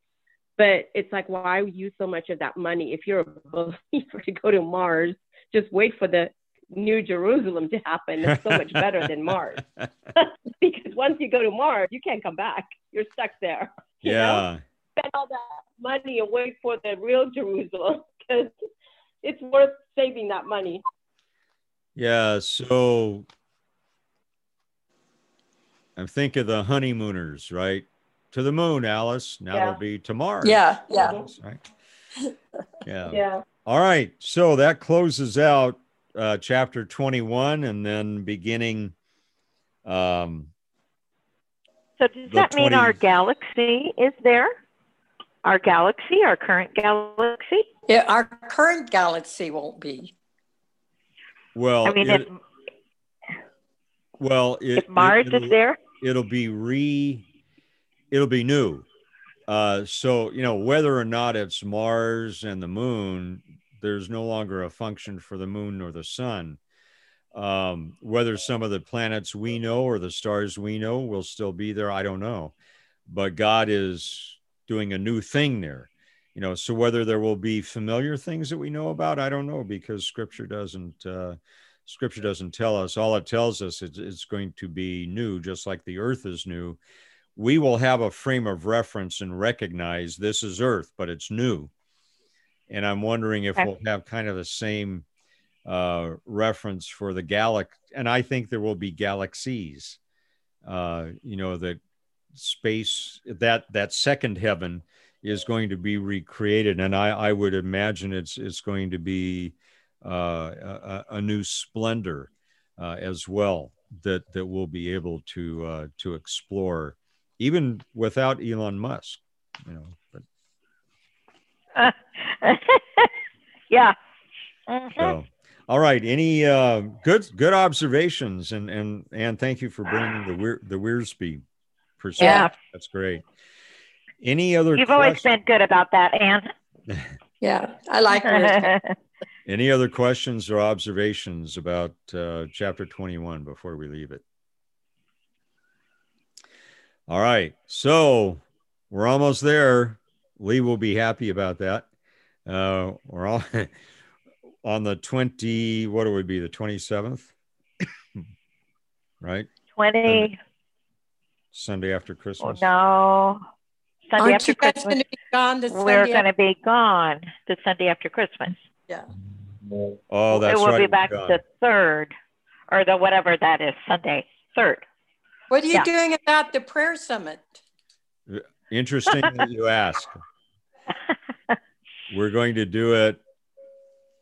But it's like, why use so much of that money if you're a believer to go to Mars? Just wait for the New Jerusalem to happen. It's so much better than Mars because once you go to Mars, you can't come back. You're stuck there. You know? yeah. Spend all that money and wait for the real Jerusalem because it's worth saving that money. Yeah, so I'm thinking of the honeymooners, right? To the moon, Alice. Now Yeah. it'll be tomorrow. Yeah, yeah. Mhm. Right. Yeah. Yeah. All right. So that closes out uh, chapter 21 and then beginning. Um, So does The that mean our galaxy is there? Our galaxy, our current galaxy? Yeah, our current galaxy won't be. well, I mean, it, if, well, it, if Mars it, is there? it'll be re it'll be new uh so you know whether or not it's mars and the moon there's no longer a function for the moon or the sun. Um whether some of the planets we know or the stars we know will still be there i don't know. But god is doing a new thing there you know so whether there will be familiar things that we know about i don't know because scripture doesn't uh scripture doesn't tell us. All it tells us is it's going to be new just like the earth is new. We will have a frame of reference and recognize this is earth but it's new and i'm wondering if Okay. we'll have kind of the same uh, reference for the galaxy and i think there will be galaxies uh, you know that space that that second heaven is going to be recreated and i i would imagine it's it's going to be uh, a, a, new splendor uh, as well that that we'll be able to uh, to explore, even without Elon Musk. You know, yeah. Mm-hmm. So, all right. Any uh, good good observations and and and thank you for bringing the weir- the Wiersbe perspective. Yeah. That's great. Any other? You've questions? always been good about that, Anne. yeah, I like Any other questions or observations about uh, chapter 21 before we leave it? All right. So we're almost there. Lee will be happy about that. Uh, we're all on the 20, what would be the 27th? right? 20. Sunday after Christmas. Oh, no. Sunday Aren't after you guys Christmas. going to be gone this We're going to be gone the Sunday after Christmas. Yeah. Oh, that's right. it will right. be back the third, or the whatever that is, Sunday third. What are you Yeah. doing about the prayer summit? Interesting that you ask. We're going to do it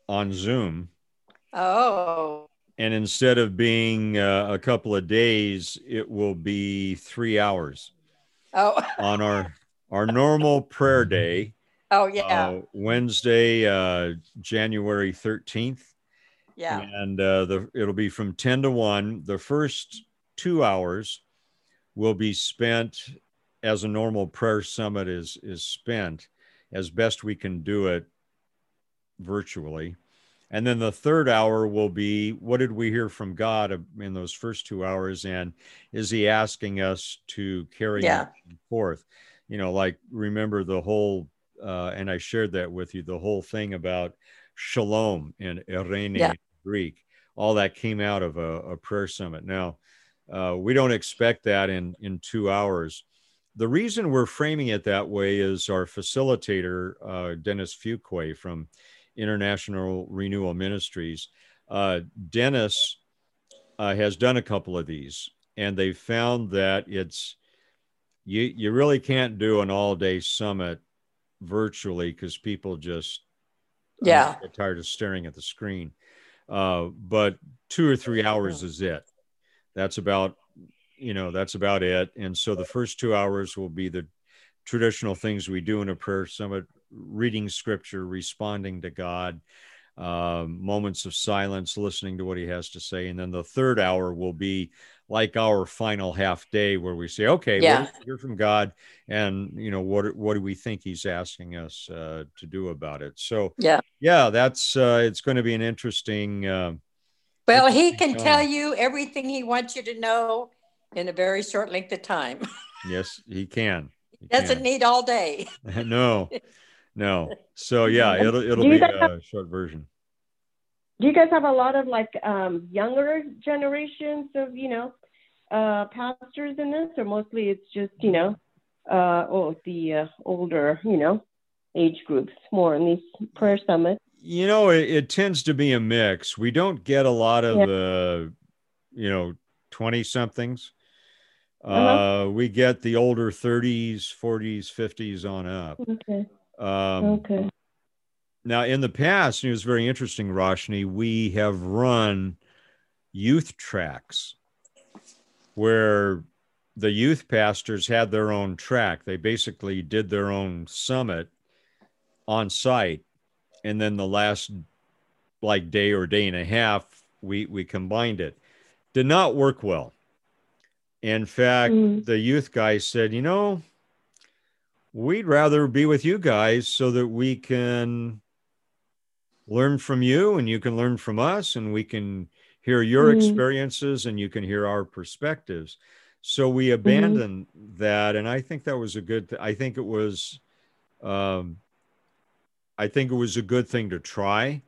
on Zoom. Oh, And instead of being uh, a couple of days, it will be three hours oh, on our our normal prayer day, oh, yeah, uh, Wednesday, uh, January thirteenth, yeah. and uh, the it'll be from ten to one. The first two hours will be spent as a normal prayer summit is is spent, as best we can do it virtually. And then the third hour will be what did we hear from God in those first two hours? And is He asking us to carry Yeah. forth? You know, like remember the whole, uh, and I shared that with you, the whole thing about shalom in eirene Yeah. Greek. All that came out of a, a prayer summit. Now, uh, we don't expect that in in two hours. The reason we're framing it that way is our facilitator, uh, Dennis Fuqua from International Renewal Ministries. Uh, Dennis uh, has done a couple of these, and they found that it's you you really can't do an all day summit virtually because people just Yeah. get tired of staring at the screen. Uh, but two or three hours is it. That's about you know that's about it. And so the first two hours will be the traditional things we do in a prayer summit reading scripture responding to god um, moments of silence listening to what he has to say and then the third hour will be like our final half day where we say okay Yeah. what hear from god and you know what what do we think he's asking us uh, to do about it so Yeah. yeah that's uh, it's going to be an interesting uh, Well, he can tell you everything he wants you to know in a very short length of time. yes he can he Doesn't can. need all day. no no so yeah it'll it'll be guys have- a short version Do you guys have a lot of like um, younger generations of you know uh, pastors in this, or mostly it's just you know uh, oh the uh, older you know age groups more in these prayer summits? you know it, it tends to be a mix we don't get a lot of Yeah. the you know 20 somethings Uh-huh. uh we get the older 30s 40s 50s on up Okay. um Okay. now in the past and it was very interesting roshni we have run youth tracks where the youth pastors had their own track they basically did their own summit on site and then the last like day or day and a half we we combined it did not work well in fact Mm. the youth guy said you know we'd rather be with you guys so that we can learn from you and you can learn from us and we can hear your Mm. experiences and you can hear our perspectives so we abandoned that and i think that was a good th- i think it was um, i think it was a good thing to try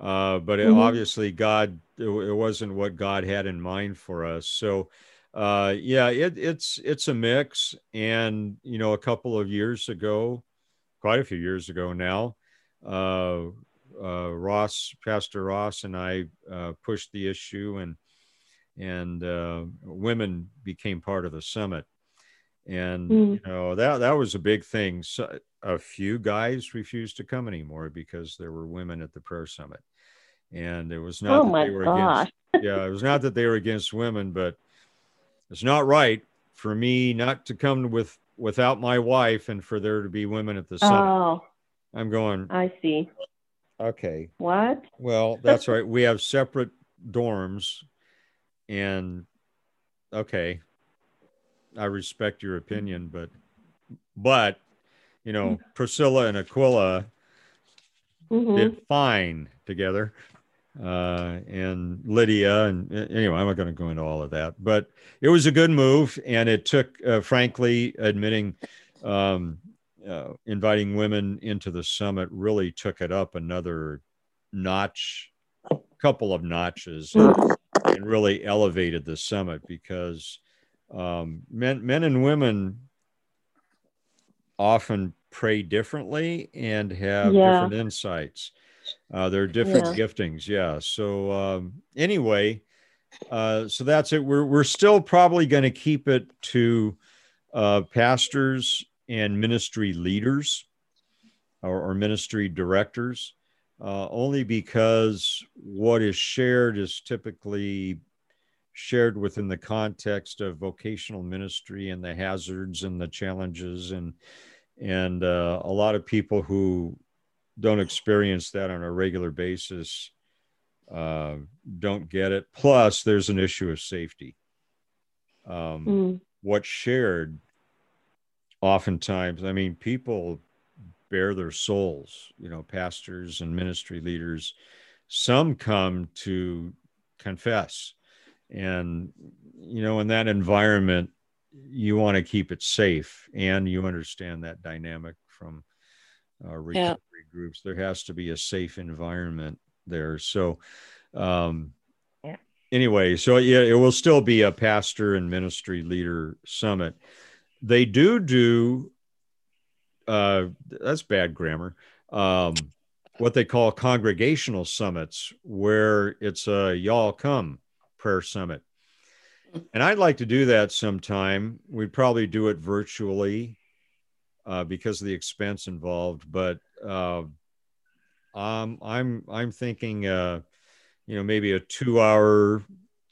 uh, but it, Mhm. obviously god it, it wasn't what god had in mind for us so uh, yeah it, it's it's a mix and you know a couple of years ago quite a few years ago now uh, uh, ross pastor ross and i uh, pushed the issue and and uh, women became part of the summit and Mm. you know that that was a big thing so, a few guys refused to come anymore because there were women at the prayer summit and it was not Oh that they were gosh. against yeah it was not that they were against women but it's not right for me not to come with without my wife and for there to be women at the summit Oh, i'm going I see. okay What? well that's right we have separate dorms and okay i respect your opinion but but you know priscilla and aquila Mhm. did fine together. Uh, and Lydia, and uh, anyway, I'm not going to go into all of that, but it was a good move. And it took, uh, frankly, admitting, um, uh, inviting women into the summit really took it up another notch, couple of notches, and really elevated the summit because um, men, men and women often pray differently and have Yeah. different insights. Uh, they're different giftings, yeah. So um, anyway, uh, so that's it. We're we're still probably going to keep it to uh, pastors and ministry leaders or, or ministry directors, uh, only because what is shared is typically shared within the context of vocational ministry and the hazards and the challenges and and uh, a lot of people who don't experience that on a regular basis uh, don't get it. Plus, there's an issue of safety. Um, Mm. What's shared, oftentimes, I mean, people bear their souls. You know, pastors and ministry leaders. Some come to confess, and you know, in that environment, you want to keep it safe and you understand that dynamic from uh, recovery groups there has to be a safe environment there so um Yeah. anyway so yeah it will still be a pastor and ministry leader summit they do do uh that's bad grammar um what they call congregational summits where it's a y'all come prayer summit and I'd like to do that sometime. We'd probably do it virtually uh, because of the expense involved. But uh, um, I'm I'm thinking, uh, you know, maybe a two-hour,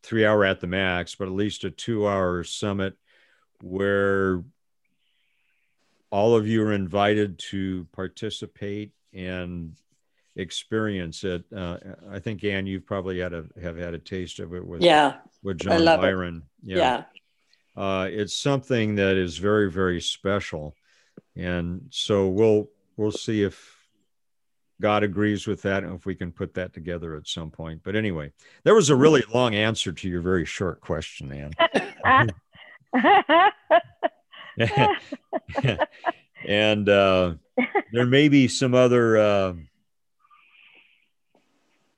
three-hour at the max, but at least a two-hour summit where all of you are invited to participate and experience it. Uh, I think Ann, you've probably had a have had a taste of it with Yeah. with John love it. Byron. Yeah. Uh, it's something that is very, very special. And so we'll we'll see if God agrees with that and if we can put that together at some point. But anyway, there was a really long answer to your very short question, Ann. and uh, there may be some other uh,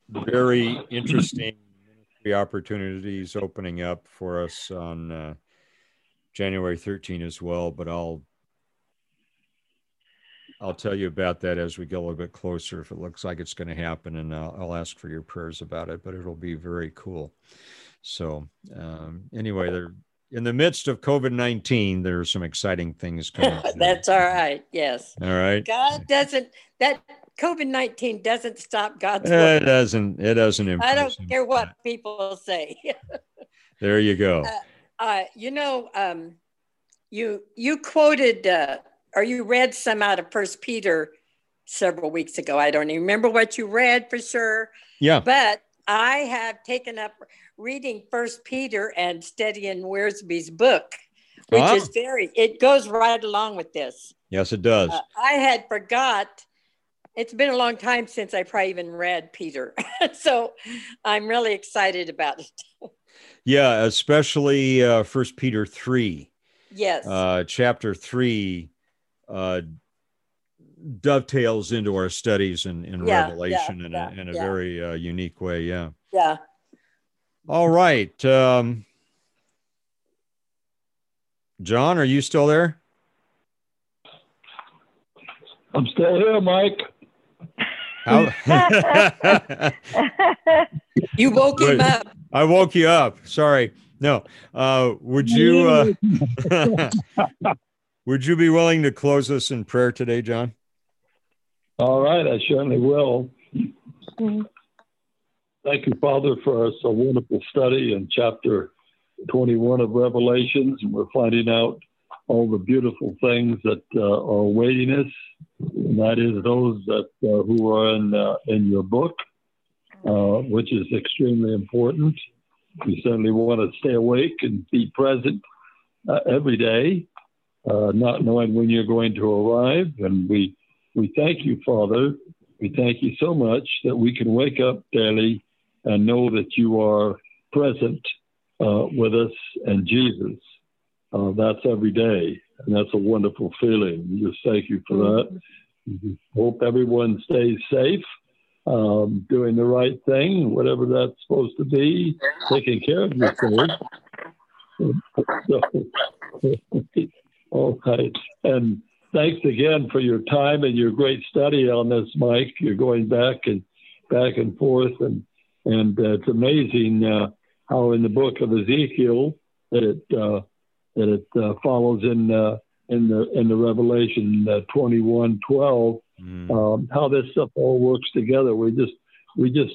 very interesting ministry opportunities opening up for us on uh, January 13 as well. But I'll I'll tell you about that as we get a little bit closer if it looks like it's going to happen, and I'll, I'll ask for your prayers about it. But it'll be very cool. So um, anyway, there in the midst of COVID 19, there are some exciting things coming. That's all right. Yes. All right. God doesn't, that COVID 19 doesn't stop God's It work. doesn't. It doesn't. I don't care what people say. There you go. Uh, uh, you know, um, you you quoted uh, or you read some out of First Peter several weeks ago. I don't even remember what you read for sure, Yeah. but I have taken up reading First Peter and studying Wiersbe's book, which Ah. is very. It goes right along with this. Yes, it does. Uh, I had forgot. It's been a long time since I probably even read Peter, so I'm really excited about it. yeah, especially uh, First Peter three. Yes. uh, chapter three uh, dovetails into our studies in, in Yeah, Revelation yeah, in, yeah, a, in a yeah. very uh, unique way. Yeah. yeah. All right. Um, John, are you still there? I'm still here, Mike. How- You woke him up. I woke you up. Sorry. No. Uh, would you uh, would you be willing to close us in prayer today, John? All right, I certainly will. thank you, Father, for a wonderful study in chapter 21 of Revelations. And we're finding out all the beautiful things that uh, are awaiting us, and that is those that uh, who are in uh, in your book, uh, which is extremely important. We certainly want to stay awake and be present uh, every day, uh, not knowing when you're going to arrive. And we we thank you, Father. We thank you so much that we can wake up daily and know that you are present with us and Jesus. Uh, that's every day, and that's a wonderful feeling. We just thank you for that. Mm-hmm. Hope everyone stays safe, um, doing the right thing, whatever that's supposed to be, taking care of yourself. all right, and thanks again for your time and your great study on this, Mike. You're going back and back and forth, and and uh, it's amazing uh, how in the book of Ezekiel that it uh, that it uh, follows in uh, in the in the Revelation uh, 21, 12, mm. um, how this stuff all works together. We just we just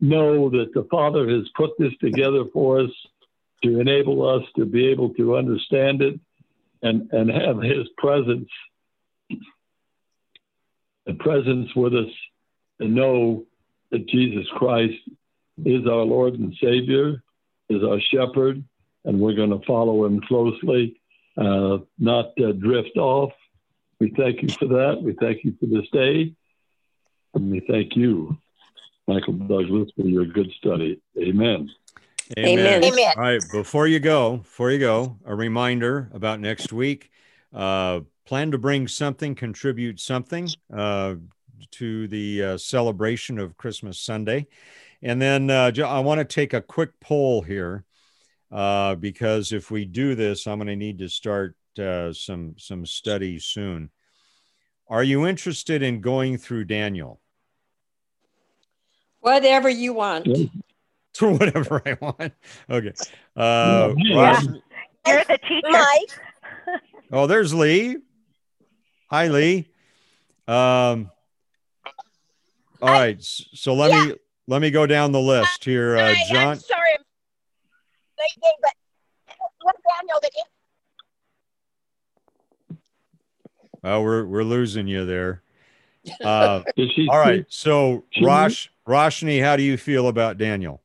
know that the Father has put this together for us to enable us to be able to understand it and and have His presence, the presence with us, and know that Jesus Christ is our Lord and Savior, is our Shepherd, and we're going to follow him closely, uh, not uh, drift off. We thank you for that. We thank you for this day. And we thank you, Michael Douglas, for your good study. Amen. Amen. Amen. All right. Before you go, before you go, a reminder about next week. Uh, plan to bring something, contribute something uh, to the uh, celebration of Christmas Sunday. And then uh, I want to take a quick poll here uh, because if we do this, I'm going to need to start uh, some some study soon. Are you interested in going through Daniel? Whatever you want. Through whatever I want. Okay. Uh, yeah. You're the teacher. Mike. oh, there's Lee. Hi, Lee. Um, all right. So let yeah. me let me go down the list here. Uh, John. I'm sorry, but what Daniel that Well, we're we're losing you there. Uh, all right, so Rosh Roshni, how do you feel about Daniel?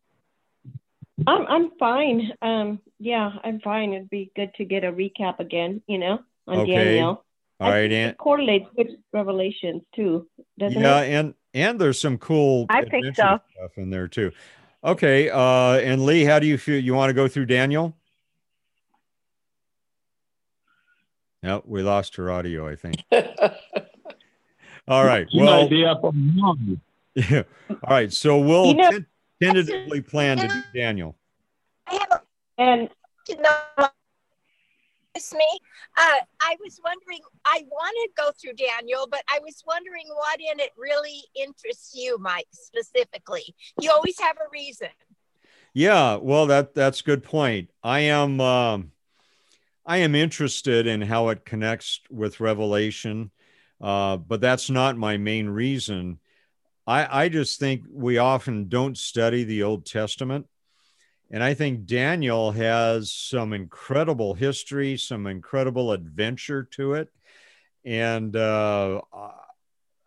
I'm I'm fine. Um, yeah, I'm fine. It'd be good to get a recap again, you know, on okay. Daniel. All right, and correlates with Revelations too, doesn't yeah, it? Yeah, and and there's some cool I think so. stuff in there too. Okay. Uh, and Lee, how do you feel? You want to go through Daniel? No, we lost her audio, I think. All right. Well, yeah. All right. So we'll you know, tentatively plan to do Daniel. And it's me. Uh, I was wondering, I want to go through Daniel, but I was wondering what in it really interests you, Mike, specifically. You always have a reason. Yeah, well, that that's a good point. I am um, I am interested in how it connects with Revelation, uh, but that's not my main reason. I, I just think we often don't study the Old Testament and I think Daniel has some incredible history, some incredible adventure to it. And uh,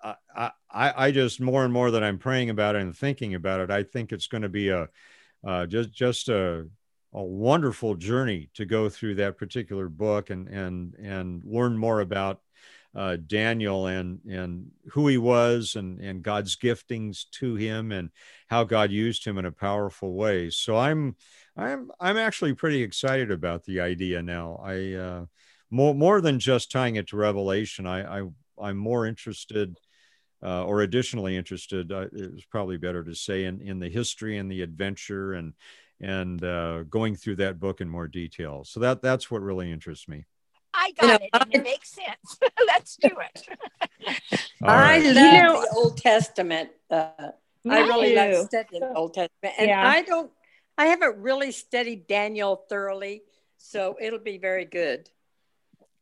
I, I, I just more and more that I'm praying about it and thinking about it, I think it's going to be a uh, just just a, a wonderful journey to go through that particular book and and and learn more about uh, Daniel and and who he was and and God's giftings to him and how God used him in a powerful way. So I'm I'm I'm actually pretty excited about the idea now. I uh, more more than just tying it to Revelation. I, I I'm more interested. Uh, or additionally interested, uh, was probably better to say, in, in the history and the adventure and and uh, going through that book in more detail. So that that's what really interests me. I got you know, it. I, it makes sense. Let's do it. I love you know, the Old Testament. Uh, I really love studying the Old Testament, and yeah. I don't. I haven't really studied Daniel thoroughly, so it'll be very good.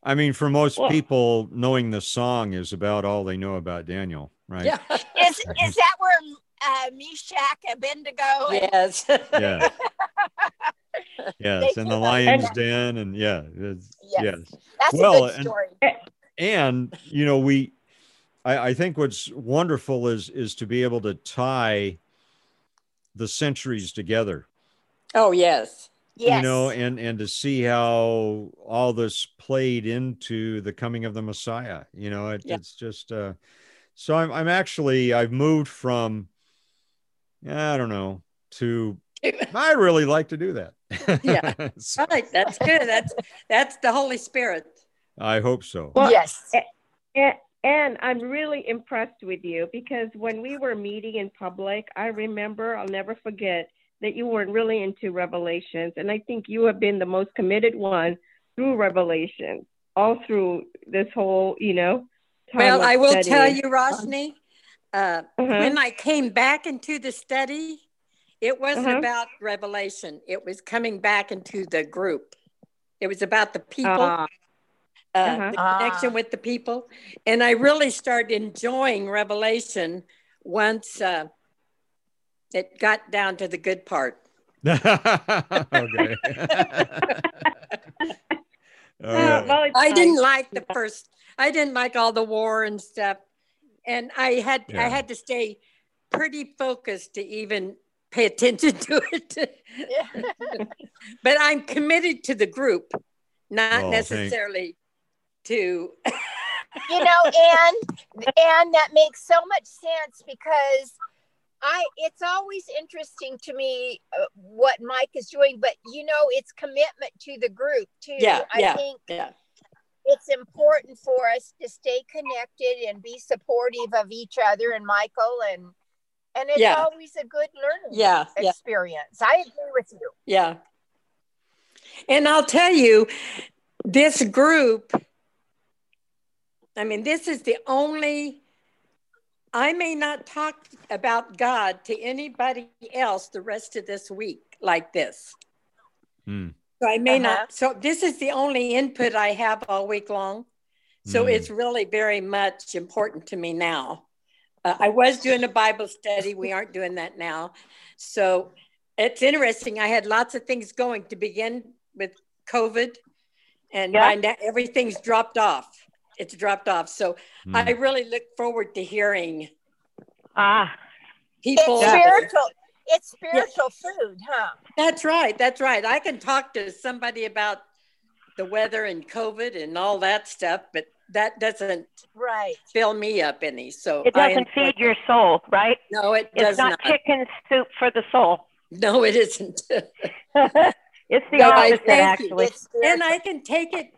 I mean, for most well, people, knowing the song is about all they know about Daniel, right? Yeah. is is that where uh, Meshach, Abednego. Yes. Yeah. Yes, and the lion's And- den, and yeah, Yes. yes. That's Well, a good and- and you know we I, I think what's wonderful is is to be able to tie the centuries together oh, yes. Yes. you know and and to see how all this played into the coming of the messiah you know it, Yeah. it's just uh so i'm i'm actually i've moved from i don't know to i really like to do that Yeah. So, Right. That's good. That's that's the Holy Spirit. i hope so Well, yes. And, and I'm really impressed with you because when we were meeting in public, I remember, I'll never forget that you weren't really into Revelations. And I think you have been the most committed one through Revelations, all through this whole, you know. time Well, I will tell you, Roshni, uh, Uh-huh. when I came back into the study, it wasn't Uh-huh. about revelation. It was coming back into the group. It was about the people, Ah, uh, uh-huh. the Ah. connection with the people. And I really started enjoying revelation once uh, it got down to the good part. okay right. well, I didn't like the first. I didn't like all the war and stuff, and I had Yeah. I had to stay pretty focused to even pay attention to it. but I'm committed to the group, not Oh, thank- necessarily to. you know, and and that makes so much sense because I it's always interesting to me uh, what Mike is doing, but you know, it's commitment to the group too. Yeah, I yeah. think Yeah, it's important for us to stay connected and be supportive of each other and Michael and and it's Yeah. always a good learning yeah, yeah, experience. I agree with you. yeah. And I'll tell you, this group. I mean, this is the only. I may not talk about God to anybody else the rest of this week like this. Hmm. So I may Uh-huh. not. So this is the only input I have all week long. So Mm. it's really very much important to me now. Uh, I was doing a Bible study. We aren't doing that now. So it's interesting. I had lots of things going to begin with COVID, and Yeah. now everything's dropped off. It's dropped off. So Hmm. I really look forward to hearing Ah, people. It's spiritual. It's spiritual food, huh? That's right. That's right. I can talk to somebody about the weather and COVID and all that stuff, but that doesn't Right. fill me up any. So it doesn't enjoy- feed your soul, right? No, it It's does not, It's not. chicken soup for the soul. No, it isn't. it's the No, opposite, thank actually. It's and I can take it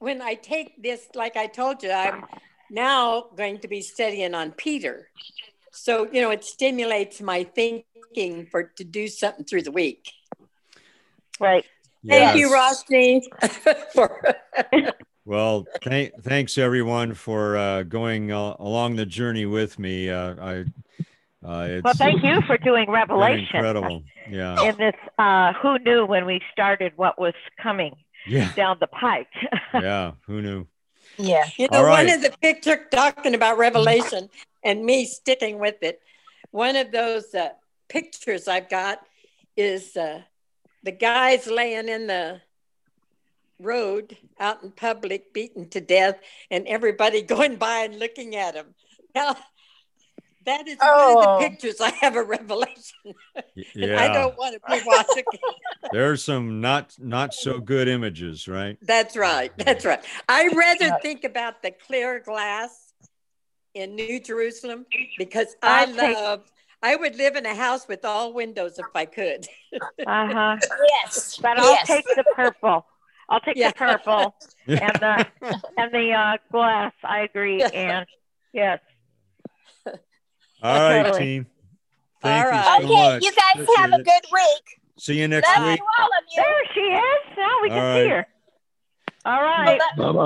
when I take this, like I told you, I'm now going to be studying on Peter. So, you know, it stimulates my thinking for to do something through the week. Right. Thank you, Yes. Roshni, for Well, th- thanks everyone for uh, going uh, along the journey with me. Uh, I, uh, it's Well, thank you for doing Revelation. incredible. Yeah, In this, uh, who knew when we started what was coming yeah, down the pike? yeah. Who knew? yeah. You know, All right. one of the picture talking about Revelation and me sticking with it. One of those uh, pictures I've got is uh, the guys laying in the road out in public, beaten to death, and everybody going by and looking at him. Now, that is one Oh. of the pictures I have a revelation. Y- And I don't want to be watching. there's some not not so good images, right? That's right. That's right. I rather think about the clear glass in New Jerusalem because I I'll take- love. I would live in a house with all windows if I could. Uh huh. Yes. But I'll yes. take the purple. I'll take Yeah. the purple and the and the uh, glass. I agree. And yes, All right, Totally. team. Thank All you so okay, much. you guys have a Appreciate it. good week. See you next Love week. you, all of you. there she is. Now we can All see right. her. All right. Well, Bye bye.